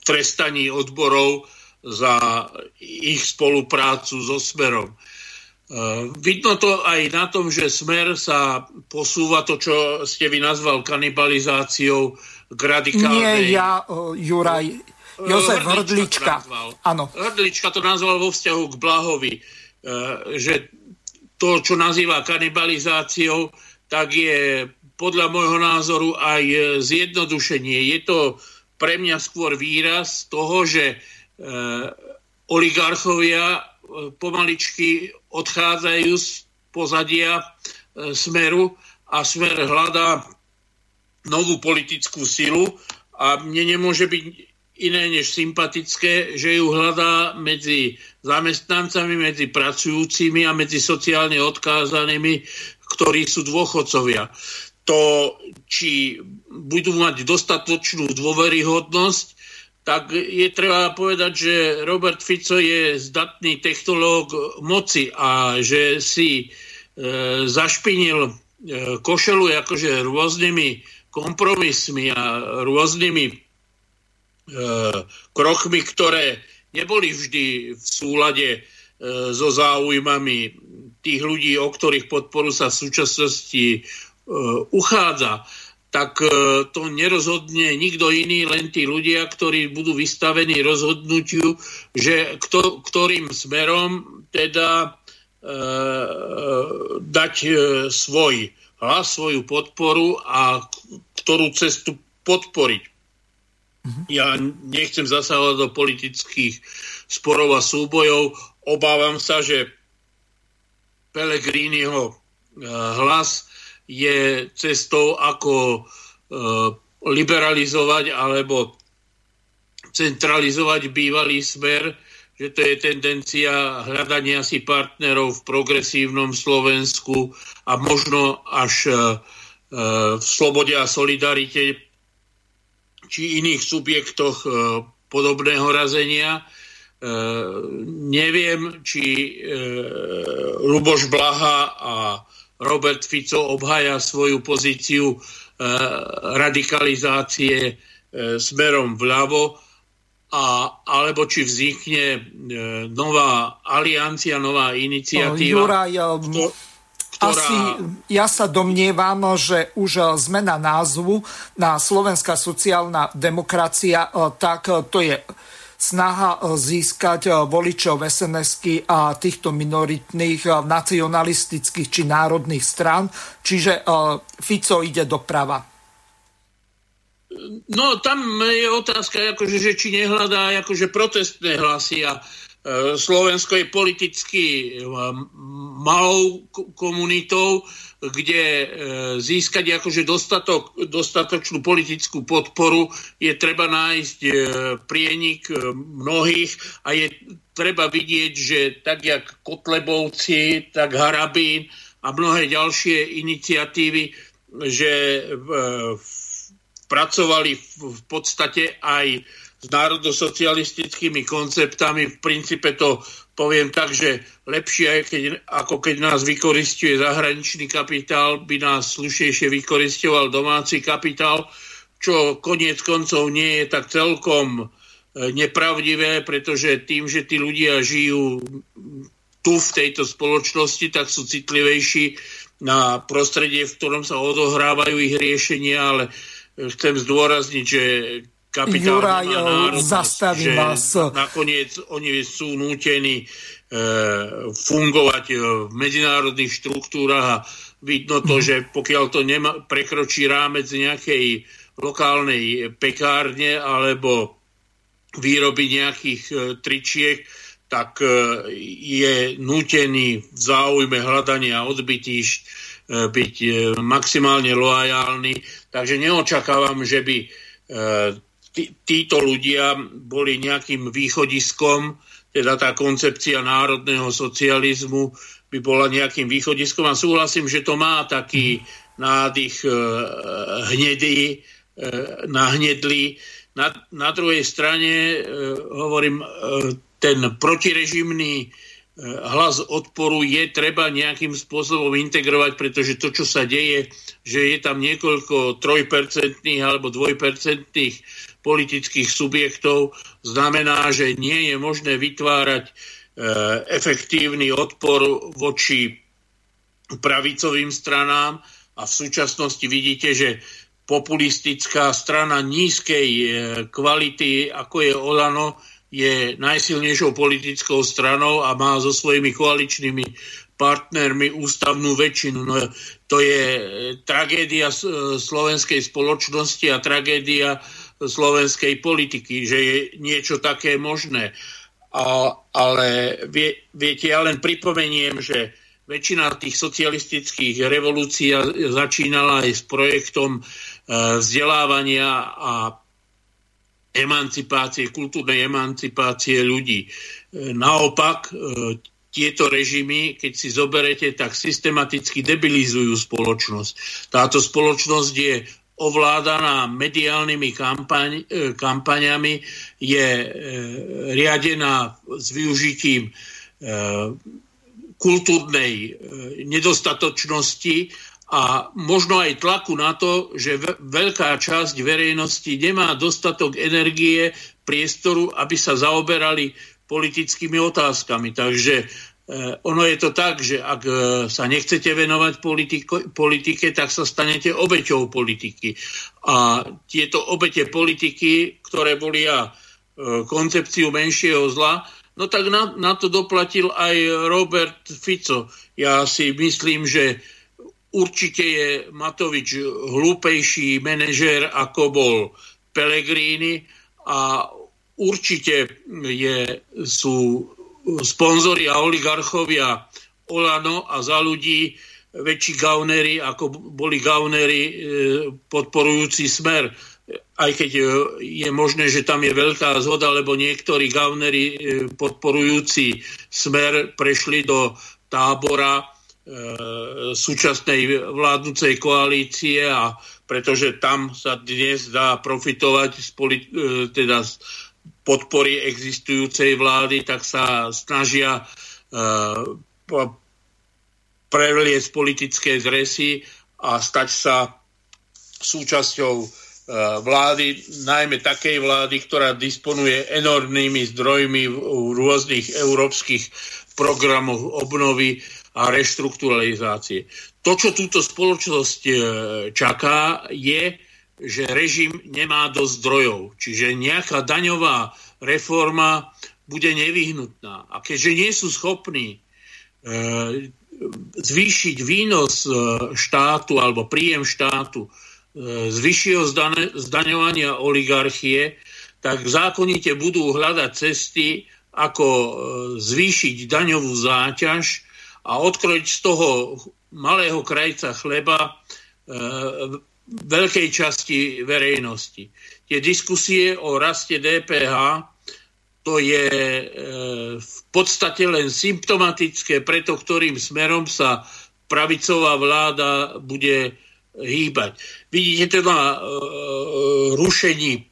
Speaker 2: trestaní odborov za ich spoluprácu so Smerom. E, vidno to aj na tom, že Smer sa posúva to, čo ste vy nazval kanibalizáciou k radikálnej...
Speaker 1: Nie ja, uh, Juraj, e, Jozef Hrdlička.
Speaker 2: Áno. Hrdlička to nazval vo vzťahu k Blahovi, uh, že to, čo nazýva kanibalizáciou, tak je podľa môjho názoru aj zjednodušenie. Je to pre mňa skôr výraz toho, že Eh, oligarchovia eh, pomaličky odchádzajú z pozadia smeru a smer hľadá novú politickú silu a mne nemôže byť iné než sympatické, že ju hľadá medzi zamestnancami, medzi pracujúcimi a medzi sociálne odkázanými, ktorí sú dôchodcovia. To, či budú mať dostatočnú dôveryhodnosť, tak je treba povedať, že Robert Fico je zdatný technológ moci a že si e, zašpinil e, košelu akože rôznymi kompromismi a rôznymi e, krokmi, ktoré neboli vždy v súlade e, so záujmami tých ľudí, o ktorých podporu sa v súčasnosti e, uchádza tak e, to nerozhodne nikto iný, len tí ľudia, ktorí budú vystavení rozhodnutiu, že kto, ktorým smerom teda e, dať e, svoj hlas, svoju podporu a ktorú cestu podporiť. Mm-hmm. Ja nechcem zasahovať do politických sporov a súbojov. Obávam sa, že Pelegriniho e, hlas je cestou, ako e, liberalizovať alebo centralizovať bývalý smer, že to je tendencia hľadania si partnerov v progresívnom Slovensku a možno až e, e, v slobode a solidarite či iných subjektoch podobného razenia. Neviem, či Luboš Blaha a Robert Fico obhaja svoju pozíciu e, radikalizácie e, smerom vľavo, a, alebo či vznikne e, nová aliancia, nová iniciatíva,
Speaker 1: Juraj,
Speaker 2: ktorá...
Speaker 1: Asi ja sa domnievam, že už zmena názvu na Slovenská sociálna demokracia, tak to je snaha získať voličov sns a týchto minoritných nacionalistických či národných strán. Čiže Fico ide doprava.
Speaker 2: No tam je otázka, akože, že či nehľadá akože protestné hlasy a e, Slovensko je politicky e, malou komunitou, kde e, získať akože dostatok, dostatočnú politickú podporu je treba nájsť prienik mnohých a je treba vidieť, že tak jak Kotlebovci, tak Harabín a mnohé ďalšie iniciatívy, že pracovali v podstate aj s národosocialistickými konceptami. V princípe to poviem tak, že lepšie, keď, ako keď nás vykoristuje zahraničný kapitál, by nás slušnejšie vykoristoval domáci kapitál, čo koniec koncov nie je tak celkom e, nepravdivé, pretože tým, že tí ľudia žijú tu v tejto spoločnosti, tak sú citlivejší na prostredie, v ktorom sa odohrávajú ich riešenia, ale chcem zdôrazniť, že
Speaker 1: Juraj, zastavím vás.
Speaker 2: Nakoniec oni sú nútení e, fungovať e, v medzinárodných štruktúrach a vidno to, mhm. že pokiaľ to nema, prekročí rámec nejakej lokálnej pekárne alebo výroby nejakých e, tričiek, tak je nútený v záujme hľadania odbytí byť maximálne loajálny Takže neočakávam, že by e, tí, títo ľudia boli nejakým východiskom, teda tá koncepcia národného socializmu by bola nejakým východiskom a súhlasím, že to má taký nádych e, hnedý, e, nahnedlý. Na, na druhej strane, e, hovorím, e, ten protirežimný hlas odporu je treba nejakým spôsobom integrovať, pretože to, čo sa deje, že je tam niekoľko trojpercentných alebo dvojpercentných politických subjektov, znamená, že nie je možné vytvárať e, efektívny odpor voči pravicovým stranám. A v súčasnosti vidíte, že populistická strana nízkej e, kvality, ako je Olano, je najsilnejšou politickou stranou a má so svojimi koaličnými partnermi ústavnú väčšinu. No, to je e, tragédia e, slovenskej spoločnosti a tragédia slovenskej politiky, že je niečo také možné. A, ale vie, viete, ja len pripomeniem, že väčšina tých socialistických revolúcií začínala aj s projektom e, vzdelávania a emancipácie, kultúrnej emancipácie ľudí. E, naopak, e, tieto režimy, keď si zoberete, tak systematicky debilizujú spoločnosť. Táto spoločnosť je ovládaná mediálnymi kampaň, e, kampaňami, je riadená s využitím kultúrnej nedostatočnosti a možno aj tlaku na to, že veľká časť verejnosti nemá dostatok energie, priestoru, aby sa zaoberali politickými otázkami. Takže e, ono je to tak, že ak e, sa nechcete venovať politike, tak sa stanete obeťou politiky. A tieto obete politiky, ktoré boli a e, koncepciu menšieho zla, no tak na, na to doplatil aj Robert Fico. Ja si myslím, že Určite je Matovič hlúpejší manažér, ako bol Pellegrini a určite je, sú sponzori a oligarchovia Olano a za ľudí väčší gaunery, ako boli gaunery e, podporujúci smer. Aj keď e, je možné, že tam je veľká zhoda, lebo niektorí gaunery e, podporujúci smer prešli do tábora súčasnej vládnucej koalície a pretože tam sa dnes dá profitovať z, politi- e, teda z podpory existujúcej vlády, tak sa snažia uh, prevliecť politické zresy a stať sa súčasťou vlády, najmä takej vlády, ktorá disponuje enormnými zdrojmi v, v rôznych európskych programoch obnovy a reštrukturalizácie. To, čo túto spoločnosť e, čaká, je, že režim nemá dosť zdrojov. Čiže nejaká daňová reforma bude nevyhnutná. A keďže nie sú schopní e, zvýšiť výnos e, štátu alebo príjem štátu z vyššieho zdaňovania oligarchie, tak zákonite budú hľadať cesty, ako zvýšiť daňovú záťaž a odkrojiť z toho malého krajca chleba e, veľkej časti verejnosti. Tie diskusie o raste DPH to je e, v podstate len symptomatické preto, ktorým smerom sa pravicová vláda bude hýbať. Vidíte teda rušení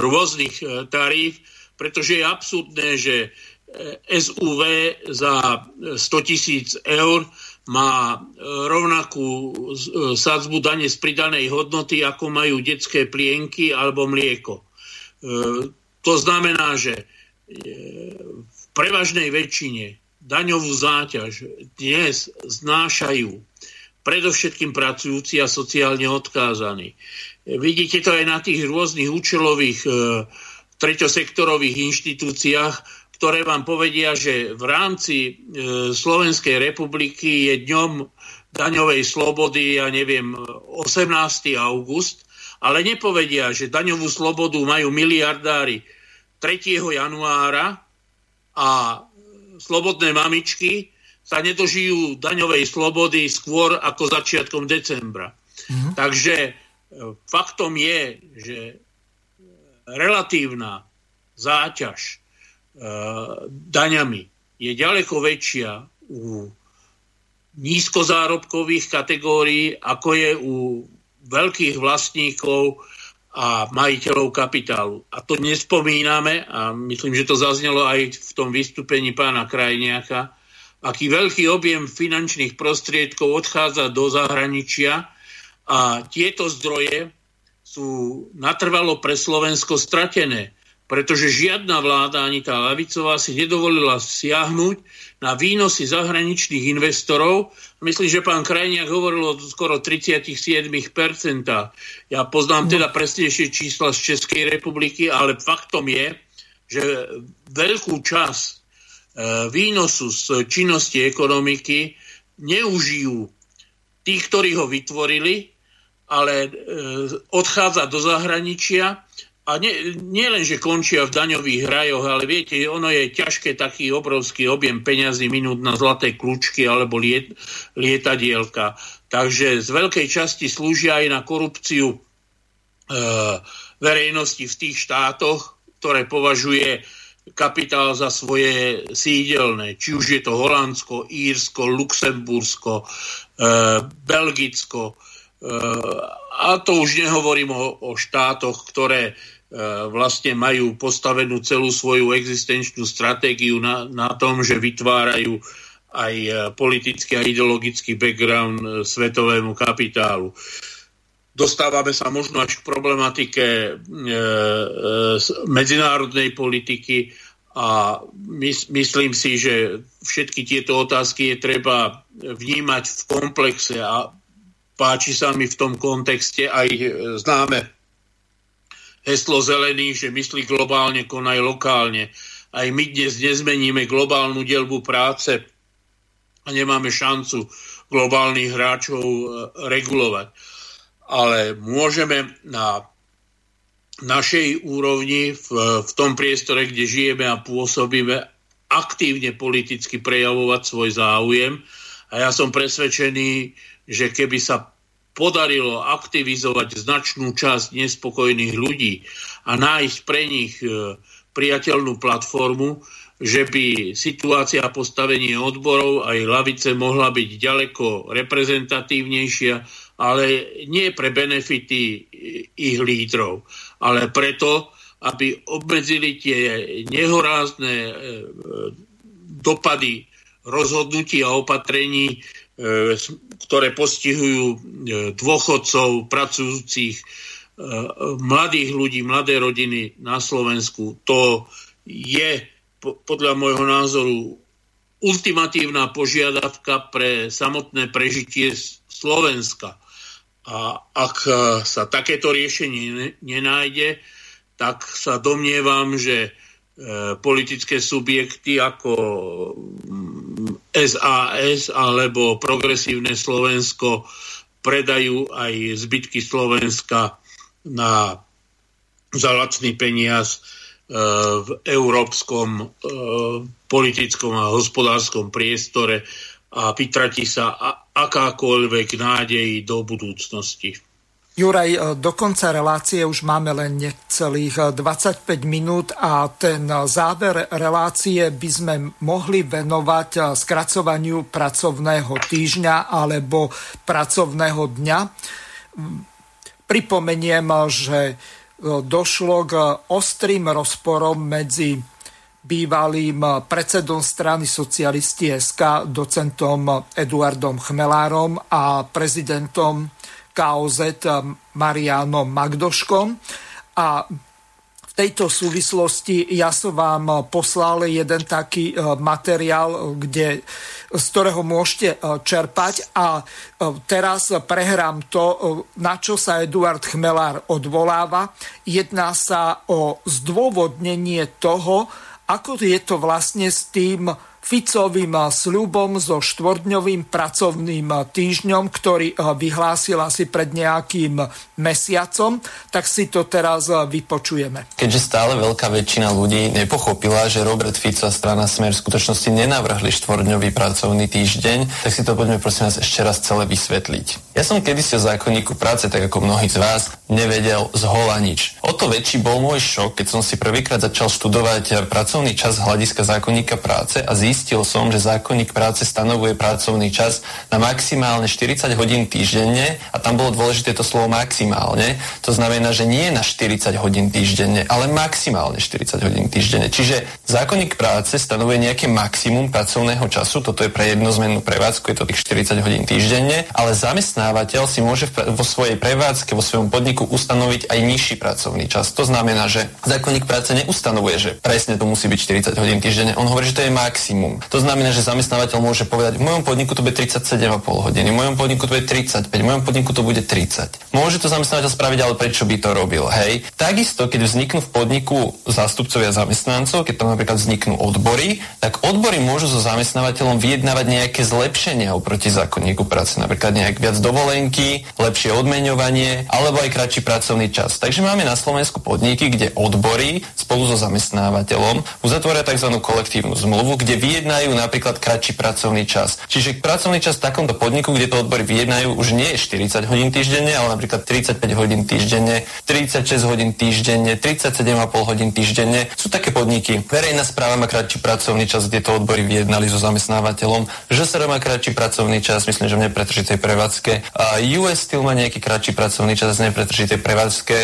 Speaker 2: rôznych taríf, pretože je absurdné, že SUV za 100 tisíc eur má rovnakú sadzbu dane z pridanej hodnoty, ako majú detské plienky alebo mlieko. E, to znamená, že e, v prevažnej väčšine daňovú záťaž dnes znášajú predovšetkým pracujúci a sociálne odkázaní. Vidíte to aj na tých rôznych účelových e, treťosektorových inštitúciách, ktoré vám povedia, že v rámci e, Slovenskej republiky je dňom daňovej slobody, ja neviem, 18. august, ale nepovedia, že daňovú slobodu majú miliardári 3. januára a slobodné mamičky sa nedožijú daňovej slobody skôr ako začiatkom decembra. Mm-hmm. Takže e, faktom je, že relatívna záťaž daňami je ďaleko väčšia u nízkozárobkových kategórií, ako je u veľkých vlastníkov a majiteľov kapitálu. A to nespomíname, a myslím, že to zaznelo aj v tom vystúpení pána Krajniaka, aký veľký objem finančných prostriedkov odchádza do zahraničia a tieto zdroje sú natrvalo pre Slovensko stratené pretože žiadna vláda, ani tá lavicová, si nedovolila siahnuť na výnosy zahraničných investorov. Myslím, že pán Krajniak hovoril o skoro 37%. Ja poznám no. teda presnejšie čísla z Českej republiky, ale faktom je, že veľkú časť e, výnosu z činnosti ekonomiky neužijú tí, ktorí ho vytvorili, ale e, odchádza do zahraničia a nie, nie len, že končia v daňových rajoch, ale viete, ono je ťažké taký obrovský objem peňazí minút na zlaté kľúčky alebo liet, lietadielka. Takže z veľkej časti slúžia aj na korupciu e, verejnosti v tých štátoch, ktoré považuje kapitál za svoje sídelné. Či už je to Holandsko, Írsko, Luxembursko, e, Belgicko. E, a to už nehovorím o, o štátoch, ktoré vlastne majú postavenú celú svoju existenčnú stratégiu na, na tom, že vytvárajú aj e, politický a ideologický background e, svetovému kapitálu. Dostávame sa možno až k problematike e, e, medzinárodnej politiky a mys, myslím si, že všetky tieto otázky je treba vnímať v komplexe a páči sa mi v tom kontexte aj známe heslo zelených, že myslí globálne, konaj lokálne. Aj my dnes nezmeníme globálnu dielbu práce a nemáme šancu globálnych hráčov e, regulovať. Ale môžeme na našej úrovni, v, v tom priestore, kde žijeme a pôsobíme, aktívne politicky prejavovať svoj záujem. A ja som presvedčený, že keby sa podarilo aktivizovať značnú časť nespokojných ľudí a nájsť pre nich e, priateľnú platformu, že by situácia a postavenie odborov aj lavice mohla byť ďaleko reprezentatívnejšia, ale nie pre benefity ich lídrov, ale preto, aby obmedzili tie nehorázne e, dopady rozhodnutí a opatrení E, ktoré postihujú e, dôchodcov, pracujúcich, e, mladých ľudí, mladé rodiny na Slovensku. To je podľa môjho názoru ultimatívna požiadavka pre samotné prežitie Slovenska. A ak sa takéto riešenie nenájde, tak sa domnievam, že politické subjekty ako SAS alebo Progresívne Slovensko predajú aj zbytky Slovenska na za lacný peniaz e, v európskom e, politickom a hospodárskom priestore a vytratí sa akákoľvek nádej do budúcnosti.
Speaker 1: Juraj, e, do konca relácie už máme len necelých 25 minút a ten záver relácie by sme mohli venovať skracovaniu pracovného týždňa alebo pracovného dňa. Pripomeniem, že došlo k ostrým rozporom medzi bývalým predsedom strany socialisti SK, docentom Eduardom Chmelárom a prezidentom KOZ Marianom Magdoškom. A tejto súvislosti ja som vám poslal jeden taký e, materiál, kde, z ktorého môžete čerpať a teraz prehrám to, na čo sa Eduard Chmelár odvoláva. Jedná sa o zdôvodnenie toho, ako je to vlastne s tým Ficovým sľubom so štvordňovým pracovným týždňom, ktorý vyhlásil asi pred nejakým mesiacom, tak si to teraz vypočujeme.
Speaker 11: Keďže stále veľká väčšina ľudí nepochopila, že Robert Fico a strana Smer v skutočnosti nenavrhli štvordňový pracovný týždeň, tak si to poďme prosím vás ešte raz celé vysvetliť. Ja som kedysi o zákonníku práce, tak ako mnohí z vás, nevedel z hola nič. O to väčší bol môj šok, keď som si prvýkrát začal študovať pracovný čas hľadiska zákonníka práce a zistil, zistil som, že zákonník práce stanovuje pracovný čas na maximálne 40 hodín týždenne a tam bolo dôležité to slovo maximálne. To znamená, že nie na 40 hodín týždenne, ale maximálne 40 hodín týždenne. Čiže zákonník práce stanovuje nejaké maximum pracovného času, toto je pre jednozmennú prevádzku, je to tých 40 hodín týždenne, ale zamestnávateľ si môže vo svojej prevádzke, vo svojom podniku ustanoviť aj nižší pracovný čas. To znamená, že zákonník práce neustanovuje, že presne to musí byť 40 hodín týždenne, on hovorí, že to je maximum minimum. To znamená, že zamestnávateľ môže povedať, v mojom podniku to bude 37,5 hodiny, v mojom podniku to bude 35, v mojom podniku to bude 30. Môže to zamestnávateľ spraviť, ale prečo by to robil? Hej. Takisto, keď vzniknú v podniku zástupcovia zamestnancov, keď tam napríklad vzniknú odbory, tak odbory môžu so zamestnávateľom vyjednávať nejaké zlepšenia oproti zákonníku práce, napríklad nejak viac dovolenky, lepšie odmeňovanie alebo aj kratší pracovný čas. Takže máme na Slovensku podniky, kde odbory spolu so zamestnávateľom uzatvoria tzv. kolektívnu zmluvu, kde vyjednajú napríklad kratší pracovný čas. Čiže pracovný čas v takomto podniku, kde to odbory vyjednajú, už nie je 40 hodín týždenne, ale napríklad 35 hodín týždenne, 36 hodín týždenne, 37,5 hodín týždenne. Sú také podniky. Verejná správa má kratší pracovný čas, kde to odbory vyjednali so zamestnávateľom. ŽSR má kratší pracovný čas, myslím, že v nepretržitej prevádzke. US Steel má nejaký kratší pracovný čas v nepretržitej prevádzke.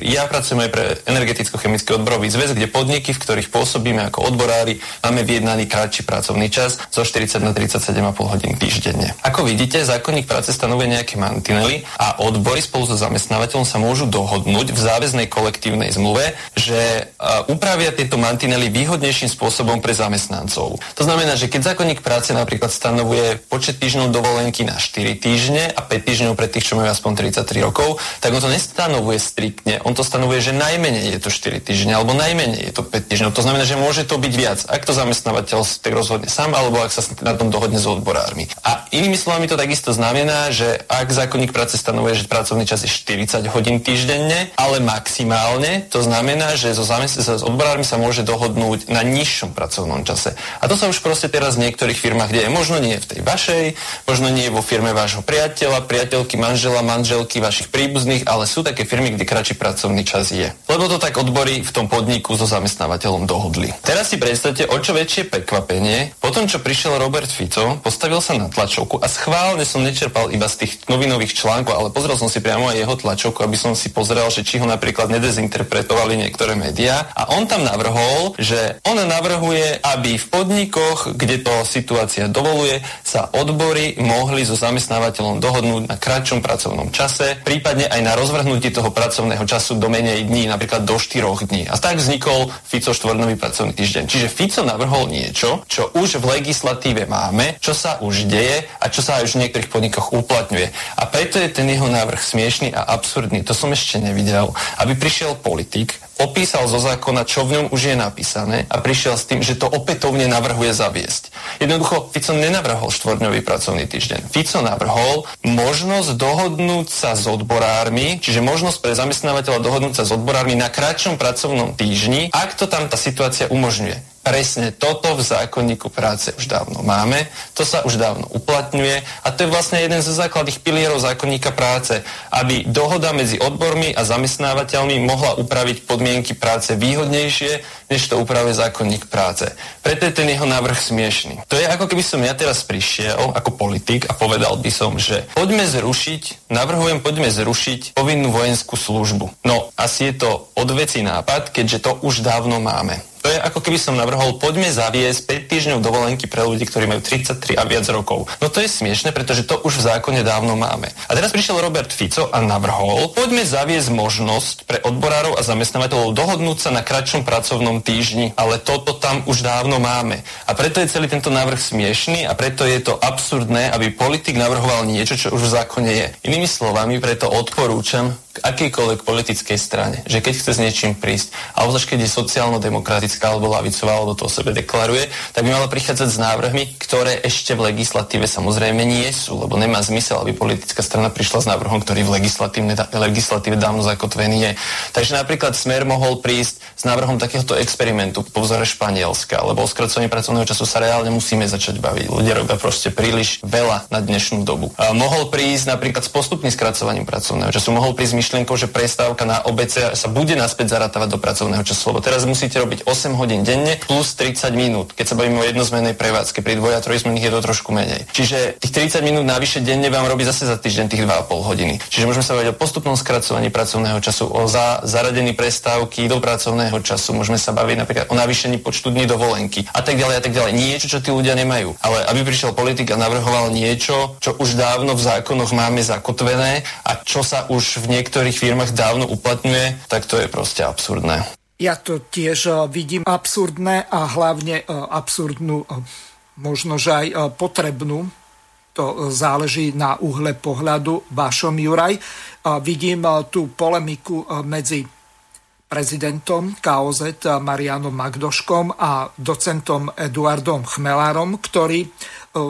Speaker 11: Ja pracujem aj pre energeticko-chemický odborový zväz, kde podniky, v ktorých pôsobíme ako odborári, máme vyjednaný kratší pracovný čas zo 40 na 37,5 hodín týždenne. Ako vidíte, zákonník práce stanovuje nejaké mantinely a odbory spolu so zamestnávateľom sa môžu dohodnúť v záväznej kolektívnej zmluve, že uh, upravia tieto mantinely výhodnejším spôsobom pre zamestnancov. To znamená, že keď zákonník práce napríklad stanovuje počet týždňov dovolenky na 4 týždne a 5 týždňov pre tých, čo majú aspoň 33 rokov, tak on to nestanovuje striktne. On to stanovuje, že najmenej je to 4 týždne alebo najmenej je to 5 týždňov. To znamená, že môže to byť viac. Ak to zamestnávateľ tak rozhodne sám, alebo ak sa na tom dohodne s odborármi. A inými slovami to takisto znamená, že ak zákonník práce stanovuje, že pracovný čas je 40 hodín týždenne, ale maximálne, to znamená, že so, zamest- s odborármi sa môže dohodnúť na nižšom pracovnom čase. A to sa už proste teraz v niektorých firmách deje. Možno nie v tej vašej, možno nie vo firme vášho priateľa, priateľky, manžela, manželky, vašich príbuzných, ale sú také firmy, kde kratší pracovný čas je. Lebo to tak odbory v tom podniku so zamestnávateľom dohodli. Teraz si predstavte, o čo väčšie peklo prekvapenie, potom čo prišiel Robert Fico, postavil sa na tlačovku a schválne som nečerpal iba z tých novinových článkov, ale pozrel som si priamo aj jeho tlačovku, aby som si pozrel, že či ho napríklad nedezinterpretovali niektoré médiá. A on tam navrhol, že on navrhuje, aby v podnikoch, kde to situácia dovoluje, sa odbory mohli so zamestnávateľom dohodnúť na kratšom pracovnom čase, prípadne aj na rozvrhnutie toho pracovného času do menej dní, napríklad do 4 dní. A tak vznikol Fico štvornový pracovný týždeň. Čiže Fico navrhol niečo, čo už v legislatíve máme, čo sa už deje a čo sa už v niektorých podnikoch uplatňuje. A preto je ten jeho návrh smiešný a absurdný. To som ešte nevidel. Aby prišiel politik, opísal zo zákona, čo v ňom už je napísané a prišiel s tým, že to opätovne navrhuje zaviesť. Jednoducho, Fico nenavrhol štvorňový pracovný týždeň. Fico navrhol možnosť dohodnúť sa s odborármi, čiže možnosť pre zamestnávateľa dohodnúť sa s odborármi na kratšom pracovnom týždni, ak to tam tá situácia umožňuje. Presne toto v zákonníku práce už dávno máme, to sa už dávno uplatňuje a to je vlastne jeden zo základných pilierov zákonníka práce, aby dohoda medzi odbormi a zamestnávateľmi mohla upraviť podmienky práce výhodnejšie, než to upravuje zákonník práce. Preto je ten jeho návrh smiešný. To je ako keby som ja teraz prišiel ako politik a povedal by som, že poďme zrušiť, navrhujem, poďme zrušiť povinnú vojenskú službu. No, asi je to odveci nápad, keďže to už dávno máme. To je ako keby som navrhol, poďme zaviesť 5 týždňov dovolenky pre ľudí, ktorí majú 33 a viac rokov. No to je smiešne, pretože to už v zákone dávno máme. A teraz prišiel Robert Fico a navrhol, poďme zaviesť možnosť pre odborárov a zamestnávateľov dohodnúť sa na kratšom pracovnom týždni, ale toto tam už dávno máme. A preto je celý tento návrh smiešný a preto je to absurdné, aby politik navrhoval niečo, čo už v zákone je. Inými slovami, preto odporúčam k akejkoľvek politickej strane, že keď chce s niečím prísť, a obzvlášť keď je sociálno-demokratická alebo lavicová, alebo to o sebe deklaruje, tak by mala prichádzať s návrhmi, ktoré ešte v legislatíve samozrejme nie sú, lebo nemá zmysel, aby politická strana prišla s návrhom, ktorý v legislatíve dávno zakotvený je. Takže napríklad Smer mohol prísť s návrhom takéhoto experimentu po vzore Španielska, lebo o skracovaní pracovného času sa reálne musíme začať baviť. Ľudia robia proste príliš veľa na dnešnú dobu. A mohol prísť napríklad s postupným skracovaním pracovného času, mohol prísť myšlienkou, že prestávka na obece sa bude naspäť zaratávať do pracovného času, lebo teraz musíte robiť 8 hodín denne plus 30 minút. Keď sa bavíme o jednozmennej prevádzke, pri dvoj a trojzmenných je to trošku menej. Čiže tých 30 minút navyše denne vám robí zase za týždeň tých 2,5 hodiny. Čiže môžeme sa baviť o postupnom skracovaní pracovného času, o za, zaradení prestávky do pracovného času, môžeme sa baviť napríklad o navýšení počtu dní dovolenky a tak ďalej a tak ďalej. Niečo, čo tí ľudia nemajú. Ale aby prišiel politik a navrhoval niečo, čo už dávno v zákonoch máme zakotvené a čo sa už v niektorých niektorých firmách dávno uplatňuje, tak to je proste absurdné.
Speaker 1: Ja to tiež eh, vidím absurdné a hlavne eh, absurdnú, eh, možno že aj potrebnú. To záleží na uhle pohľadu vašom, Juraj. Vidím tú polemiku medzi prezidentom KOZ Marianom Magdoškom a docentom Eduardom Chmelárom, ktorí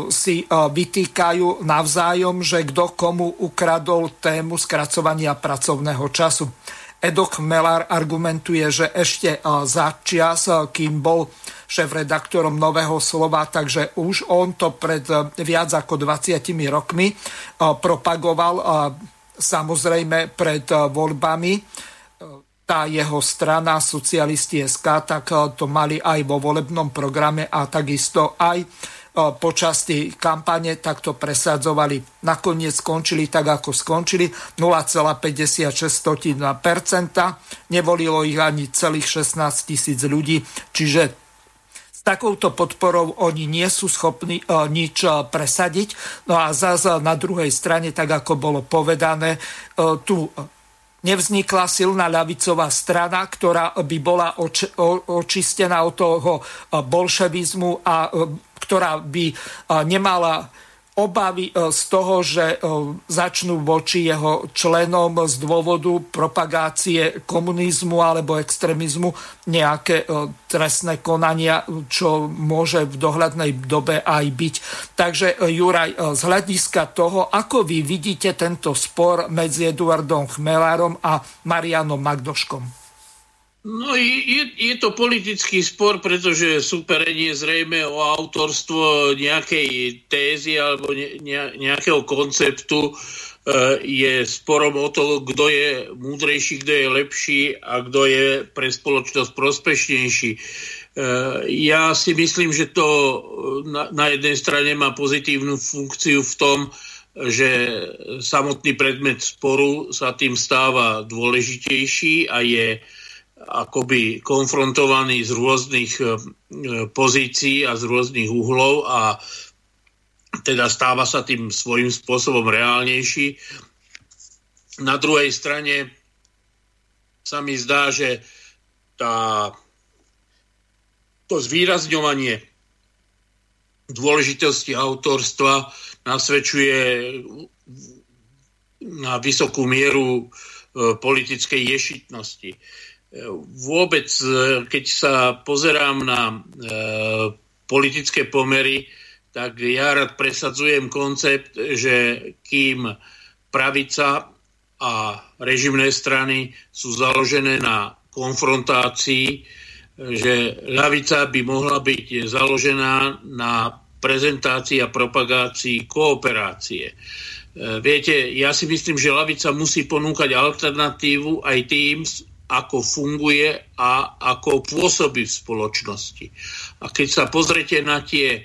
Speaker 1: si vytýkajú navzájom, že kto komu ukradol tému skracovania pracovného času. Edok Melar argumentuje, že ešte za čas, kým bol šéf-redaktorom Nového slova, takže už on to pred viac ako 20 rokmi propagoval samozrejme pred voľbami tá jeho strana socialisti SK, tak to mali aj vo volebnom programe a takisto aj počas tej kampane takto presadzovali. Nakoniec skončili tak, ako skončili, 0,56%. Nevolilo ich ani celých 16 tisíc ľudí, čiže takouto podporou oni nie sú schopní nič presadiť. No a zase na druhej strane, tak ako bolo povedané, tu nevznikla silná ľavicová strana, ktorá by bola oč- očistená od toho bolševizmu a ktorá by nemala obavy z toho, že začnú voči jeho členom z dôvodu propagácie komunizmu alebo extrémizmu nejaké trestné konania, čo môže v dohľadnej dobe aj byť. Takže Juraj, z hľadiska toho, ako vy vidíte tento spor medzi Eduardom Chmelárom a Marianom Magdoškom?
Speaker 2: No je, je to politický spor, pretože súperenie zrejme o autorstvo nejakej tézy alebo ne, nejakého konceptu e, je sporom o to, kto je múdrejší, kto je lepší a kto je pre spoločnosť prospešnejší. ja si myslím, že to na, na jednej strane má pozitívnu funkciu v tom, že samotný predmet sporu sa tým stáva dôležitejší a je akoby konfrontovaný z rôznych pozícií a z rôznych uhlov a teda stáva sa tým svojím spôsobom reálnejší. Na druhej strane sa mi zdá, že tá, to zvýrazňovanie dôležitosti autorstva nasvedčuje na vysokú mieru e, politickej ješitnosti. E, vôbec, e, keď sa pozerám na politické pomery, tak ja rád presadzujem koncept, že kým pravica a režimné strany sú založené na konfrontácii, že ľavica by mohla byť založená na prezentácii a propagácii kooperácie. E, viete, ja si myslím, že lavica musí ponúkať alternatívu aj tým, ako funguje a ako pôsobí v spoločnosti. A keď sa pozrete na tie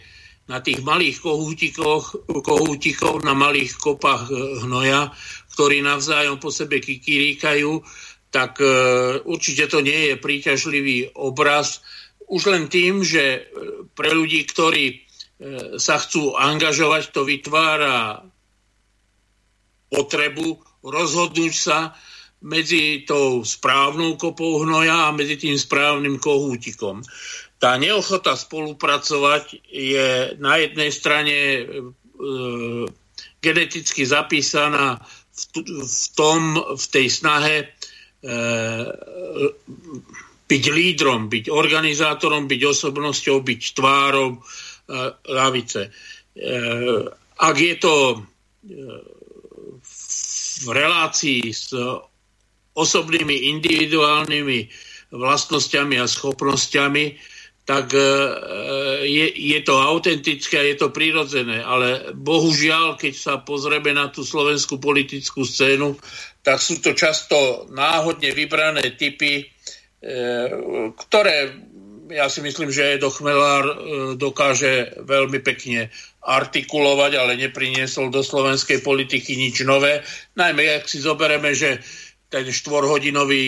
Speaker 2: na tých malých kohútikov, na malých kopách e, hnoja, ktorí navzájom po sebe kikiríkajú, tak e, určite to nie je príťažlivý obraz. Už len tým, že e, pre ľudí, ktorí e, sa chcú angažovať, to vytvára potrebu rozhodnúť sa medzi tou správnou kopou hnoja a medzi tým správnym kohútikom tá neochota spolupracovať je na jednej strane e, geneticky zapísaná v, v tom, v tej snahe e, byť lídrom, byť organizátorom, byť osobnosťou, byť tvárou e, lavice. E, ak je to e, v relácii s osobnými individuálnymi vlastnosťami a schopnosťami, tak e, je, je to autentické a je to prirodzené. Ale bohužiaľ, keď sa pozrieme na tú slovenskú politickú scénu, tak sú to často náhodne vybrané typy, e, ktoré ja si myslím, že Edo Chmelár e, dokáže veľmi pekne artikulovať, ale nepriniesol do slovenskej politiky nič nové. Najmä, ak si zoberieme, že ten štvorhodinový,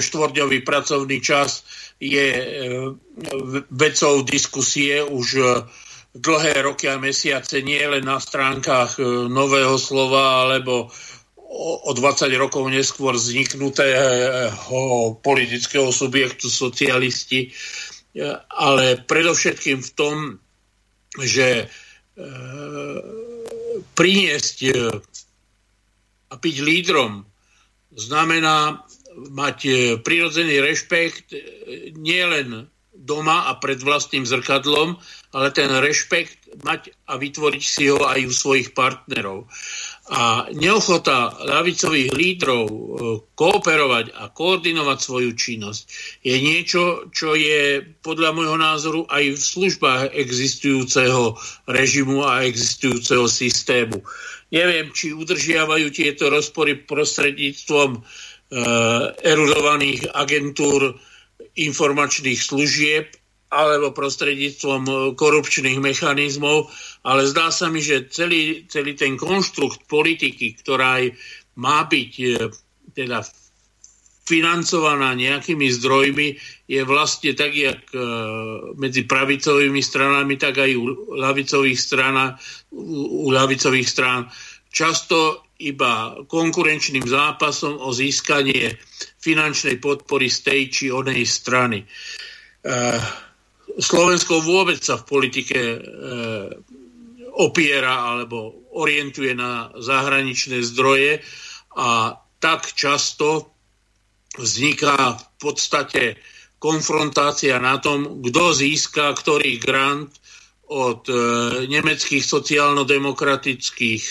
Speaker 2: štvordňový pracovný čas je e, vecou diskusie už e, dlhé roky a mesiace, nie len na stránkach e, Nového slova alebo o 20 rokov neskôr vzniknutého politického subjektu socialisti, ale predovšetkým v tom, že priniesť a byť lídrom znamená mať e, prirodzený rešpekt e, nielen doma a pred vlastným zrkadlom, ale ten rešpekt mať a vytvoriť si ho aj u svojich partnerov. A neochota ľavicových lídrov e, kooperovať a koordinovať svoju činnosť je niečo, čo je podľa môjho názoru aj v službách existujúceho režimu a existujúceho systému. Neviem, či udržiavajú tieto rozpory prostredníctvom Eh, erudovaných agentúr informačných služieb alebo prostredníctvom eh, korupčných mechanizmov, ale zdá sa mi, že celý, celý ten konštrukt politiky, ktorá má byť eh, teda financovaná nejakými zdrojmi, je vlastne tak, jak medzi pravicovými stranami, tak aj u ľavicových, strana, u ľavicových strán. Často iba konkurenčným zápasom o získanie finančnej podpory z tej či onej strany. Eh, Slovensko vôbec sa v politike eh, opiera alebo orientuje na zahraničné zdroje a tak často vzniká v podstate konfrontácia na tom, kto získa ktorý grant od eh, nemeckých sociálno-demokratických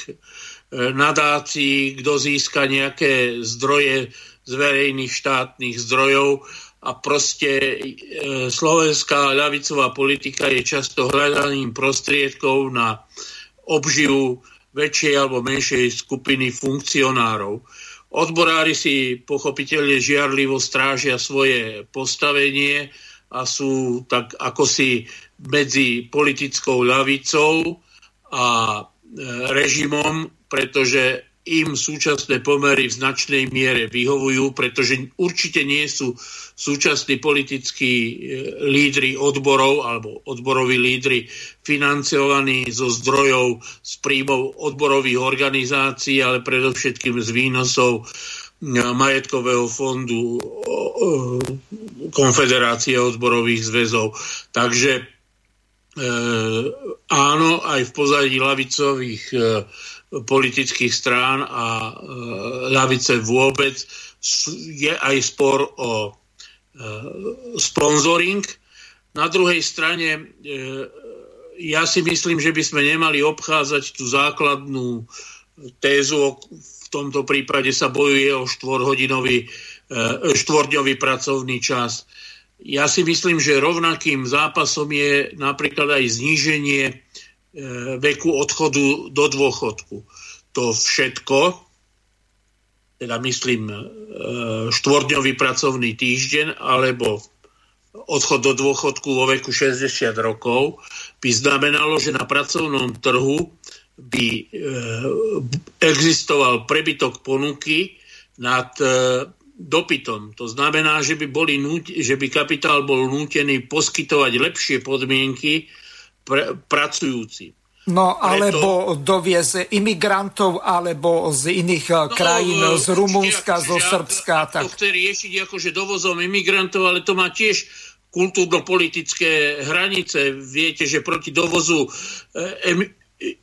Speaker 2: nadácií, kto získa nejaké zdroje z verejných štátnych zdrojov a proste e, slovenská ľavicová politika je často hľadaním prostriedkov na obživu väčšej alebo menšej skupiny funkcionárov. Odborári si pochopiteľne žiarlivo strážia svoje postavenie a sú tak ako si medzi politickou ľavicou a e, režimom, pretože im súčasné pomery v značnej miere vyhovujú, pretože určite nie sú súčasní politickí e, lídry odborov alebo odboroví lídry financovaní zo zdrojov z príjmov odborových organizácií, ale predovšetkým z výnosov e, majetkového fondu Konfederácie odborových zväzov. Takže e, áno, aj v pozadí lavicových politických strán a e, ľavice vôbec je aj spor o e, sponzoring. Na druhej strane e, ja si myslím, že by sme nemali obchádzať tú základnú tézu, v tomto prípade sa bojuje o štvorhodinový, štvordňový pracovný čas. Ja si myslím, že rovnakým zápasom je napríklad aj zníženie veku odchodu do dôchodku. To všetko, teda myslím e, štvordňový pracovný týždeň alebo odchod do dôchodku vo veku 60 rokov, by znamenalo, že na pracovnom trhu by e, existoval prebytok ponuky nad dopytom. To znamená, že by, boli, že by kapitál bol nútený poskytovať lepšie podmienky pr- pracujúci.
Speaker 1: No, alebo Preto... dovieze imigrantov, alebo z iných eh, no, krajín, no, z Rumunska, zo Srbska.
Speaker 2: Tak. To chce riešiť akože dovozom imigrantov, ale to má tiež kultúrno-politické hranice. Viete, že proti dovozu eh,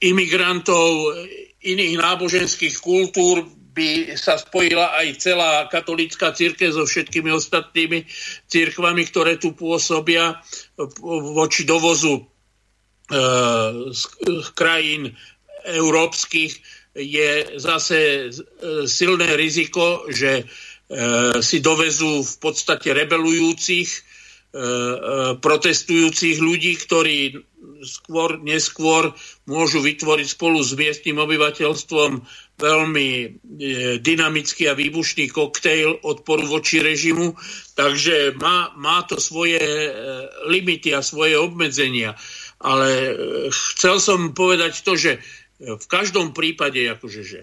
Speaker 2: imigrantov iných náboženských kultúr by sa spojila aj celá katolická církev so všetkými ostatnými církvami, ktoré tu pôsobia voči dovozu z krajín európskych je zase e, silné riziko, že e, si dovezú v podstate rebelujúcich, protestujúcich ľudí, ktorí skôr, neskôr môžu vytvoriť spolu s miestnym obyvateľstvom veľmi dynamický a výbušný koktejl odporu voči režimu. Takže má, má to svoje limity a svoje obmedzenia. Ale e, chcel som povedať to, že v každom prípade akože, že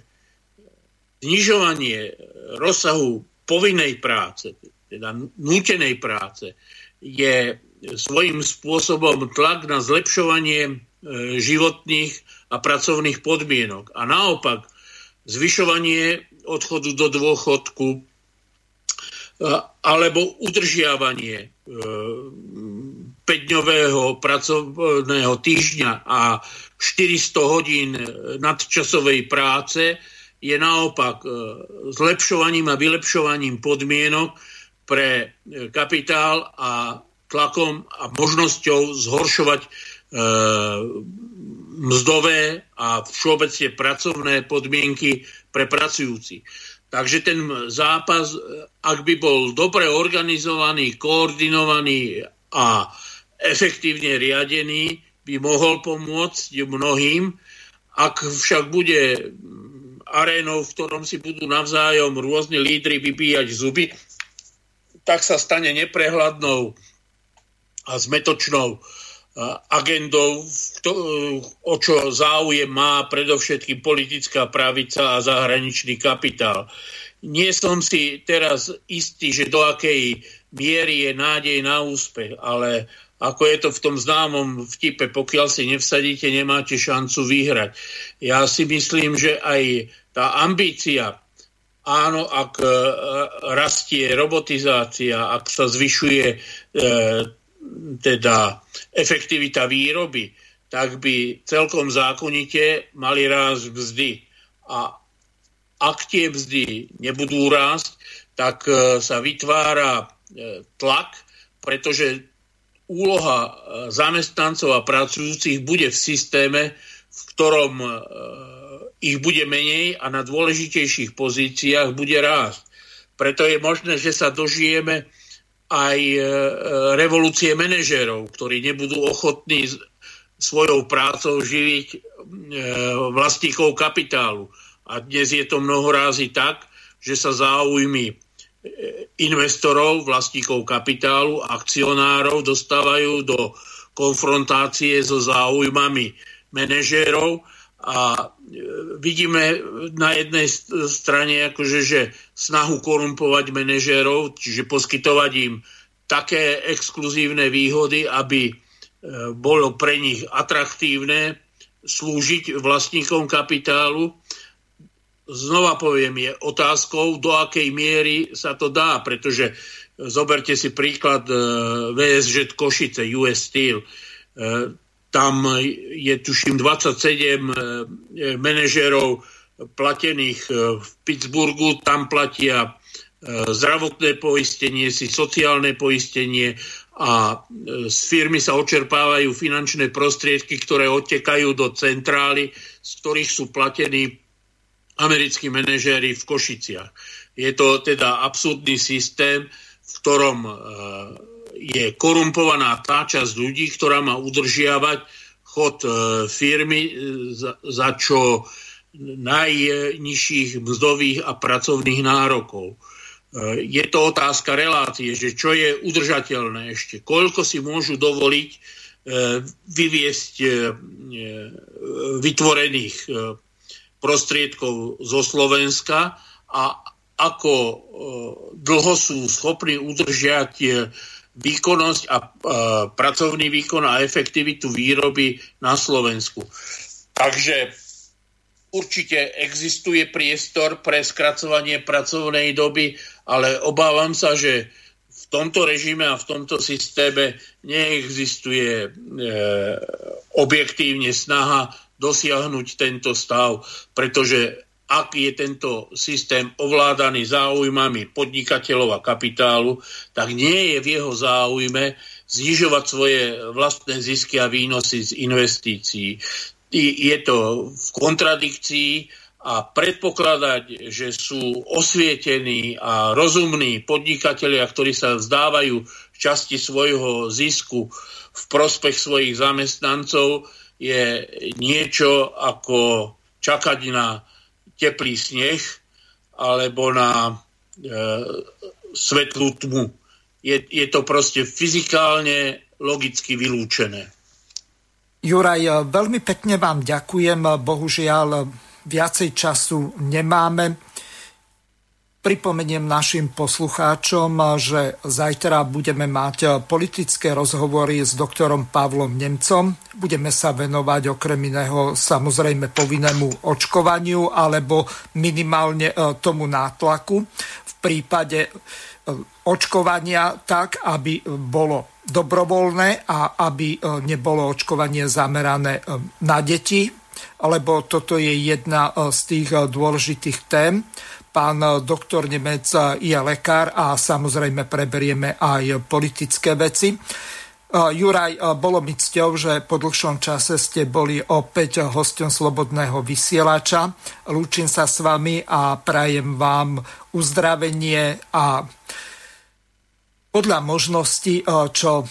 Speaker 2: znižovanie rozsahu povinnej práce, teda nútenej práce, je svojím spôsobom tlak na zlepšovanie e, životných a pracovných podmienok. A naopak, zvyšovanie odchodu do dôchodku e, alebo udržiavanie 5-dňového pracovného týždňa a 400 hodín nadčasovej práce je naopak e, zlepšovaním a vylepšovaním podmienok pre e, kapitál a tlakom a možnosťou zhoršovať e, mzdové a všeobecne pracovné podmienky pre pracujúci. Takže ten zápas, ak by bol dobre organizovaný, koordinovaný a efektívne riadený, by mohol pomôcť mnohým. Ak však bude arénou, v ktorom si budú navzájom rôzni lídry vypíjať zuby, tak sa stane neprehľadnou a zmetočnou agendou, o čo záujem má predovšetkým politická pravica a zahraničný kapitál. Nie som si teraz istý, že do akej miery je nádej na úspech, ale ako je to v tom známom vtipe, pokiaľ si nevsadíte, nemáte šancu vyhrať. Ja si myslím, že aj tá ambícia, áno, ak e, rastie robotizácia, ak sa zvyšuje e, teda efektivita výroby, tak by celkom zákonite mali rásť mzdy. A ak tie mzdy nebudú rásť, tak e, sa vytvára e, tlak, pretože úloha e, zamestnancov a pracujúcich bude v systéme, v ktorom e, ich bude menej a na dôležitejších pozíciách bude rásť. Preto je možné, že sa dožijeme aj e, revolúcie manažérov, ktorí nebudú ochotní svojou prácou živiť vlastníkov kapitálu. A dnes je to mnoho rázy tak, že sa záujmy investorov, vlastníkov kapitálu, akcionárov dostávajú do konfrontácie so záujmami manažérov. A vidíme na jednej strane akože, že snahu korumpovať manažérov, čiže poskytovať im také exkluzívne výhody, aby bolo pre nich atraktívne slúžiť vlastníkom kapitálu znova poviem, je otázkou, do akej miery sa to dá, pretože zoberte si príklad e, VSŽ Košice, US Steel. E, tam je, tuším, 27 e, manažerov platených v Pittsburghu, tam platia zdravotné poistenie, si sociálne poistenie a z firmy sa očerpávajú finančné prostriedky, ktoré odtekajú do centrály, z ktorých sú platení americkí manažéri v Košiciach. Je to teda absurdný systém, v ktorom e, je korumpovaná tá časť ľudí, ktorá má udržiavať chod e, firmy e, za, čo najnižších mzdových a pracovných nárokov. Je to otázka relácie, že čo je udržateľné ešte, koľko si môžu dovoliť vyviesť vytvorených prostriedkov zo Slovenska a ako e, dlho sú schopní udržiať výkonnosť a e, pracovný výkon a efektivitu výroby na Slovensku. Takže určite existuje priestor pre skracovanie pracovnej doby, ale obávam sa, že v tomto režime a v tomto systéme neexistuje e, objektívne snaha dosiahnuť tento stav, pretože ak je tento systém ovládaný záujmami podnikateľov a kapitálu, tak nie je v jeho záujme znižovať svoje vlastné zisky a výnosy z investícií. Je to v kontradikcii a predpokladať, že sú osvietení a rozumní podnikatelia, ktorí sa vzdávajú časti svojho zisku v prospech svojich zamestnancov, je niečo ako čakať na teplý sneh alebo na e, svetlú tmu. Je, je to proste fyzikálne, logicky vylúčené.
Speaker 1: Juraj, veľmi pekne vám ďakujem. Bohužiaľ, viacej času nemáme. Pripomeniem našim poslucháčom, že zajtra budeme mať politické rozhovory s doktorom Pavlom Nemcom. Budeme sa venovať okrem iného samozrejme povinnému očkovaniu alebo minimálne e, tomu nátlaku v prípade e, očkovania tak, aby bolo dobrovoľné a aby e, nebolo očkovanie zamerané na deti, lebo toto je jedna z tých dôležitých tém Pán doktor Nemec je lekár a samozrejme preberieme aj politické veci. Juraj, bolo mi cťou, že po dlhšom čase ste boli opäť hostom Slobodného vysielača. Lúčim sa s vami a prajem vám uzdravenie a podľa možnosti čo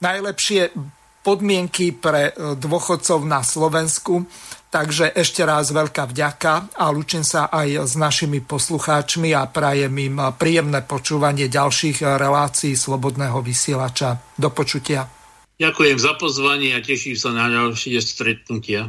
Speaker 1: najlepšie podmienky pre dôchodcov na Slovensku Takže ešte raz veľká vďaka a lúčim sa aj s našimi poslucháčmi a prajem im príjemné počúvanie ďalších relácií Slobodného vysielača. Do počutia.
Speaker 2: Ďakujem za pozvanie a teším sa na ďalšie stretnutia.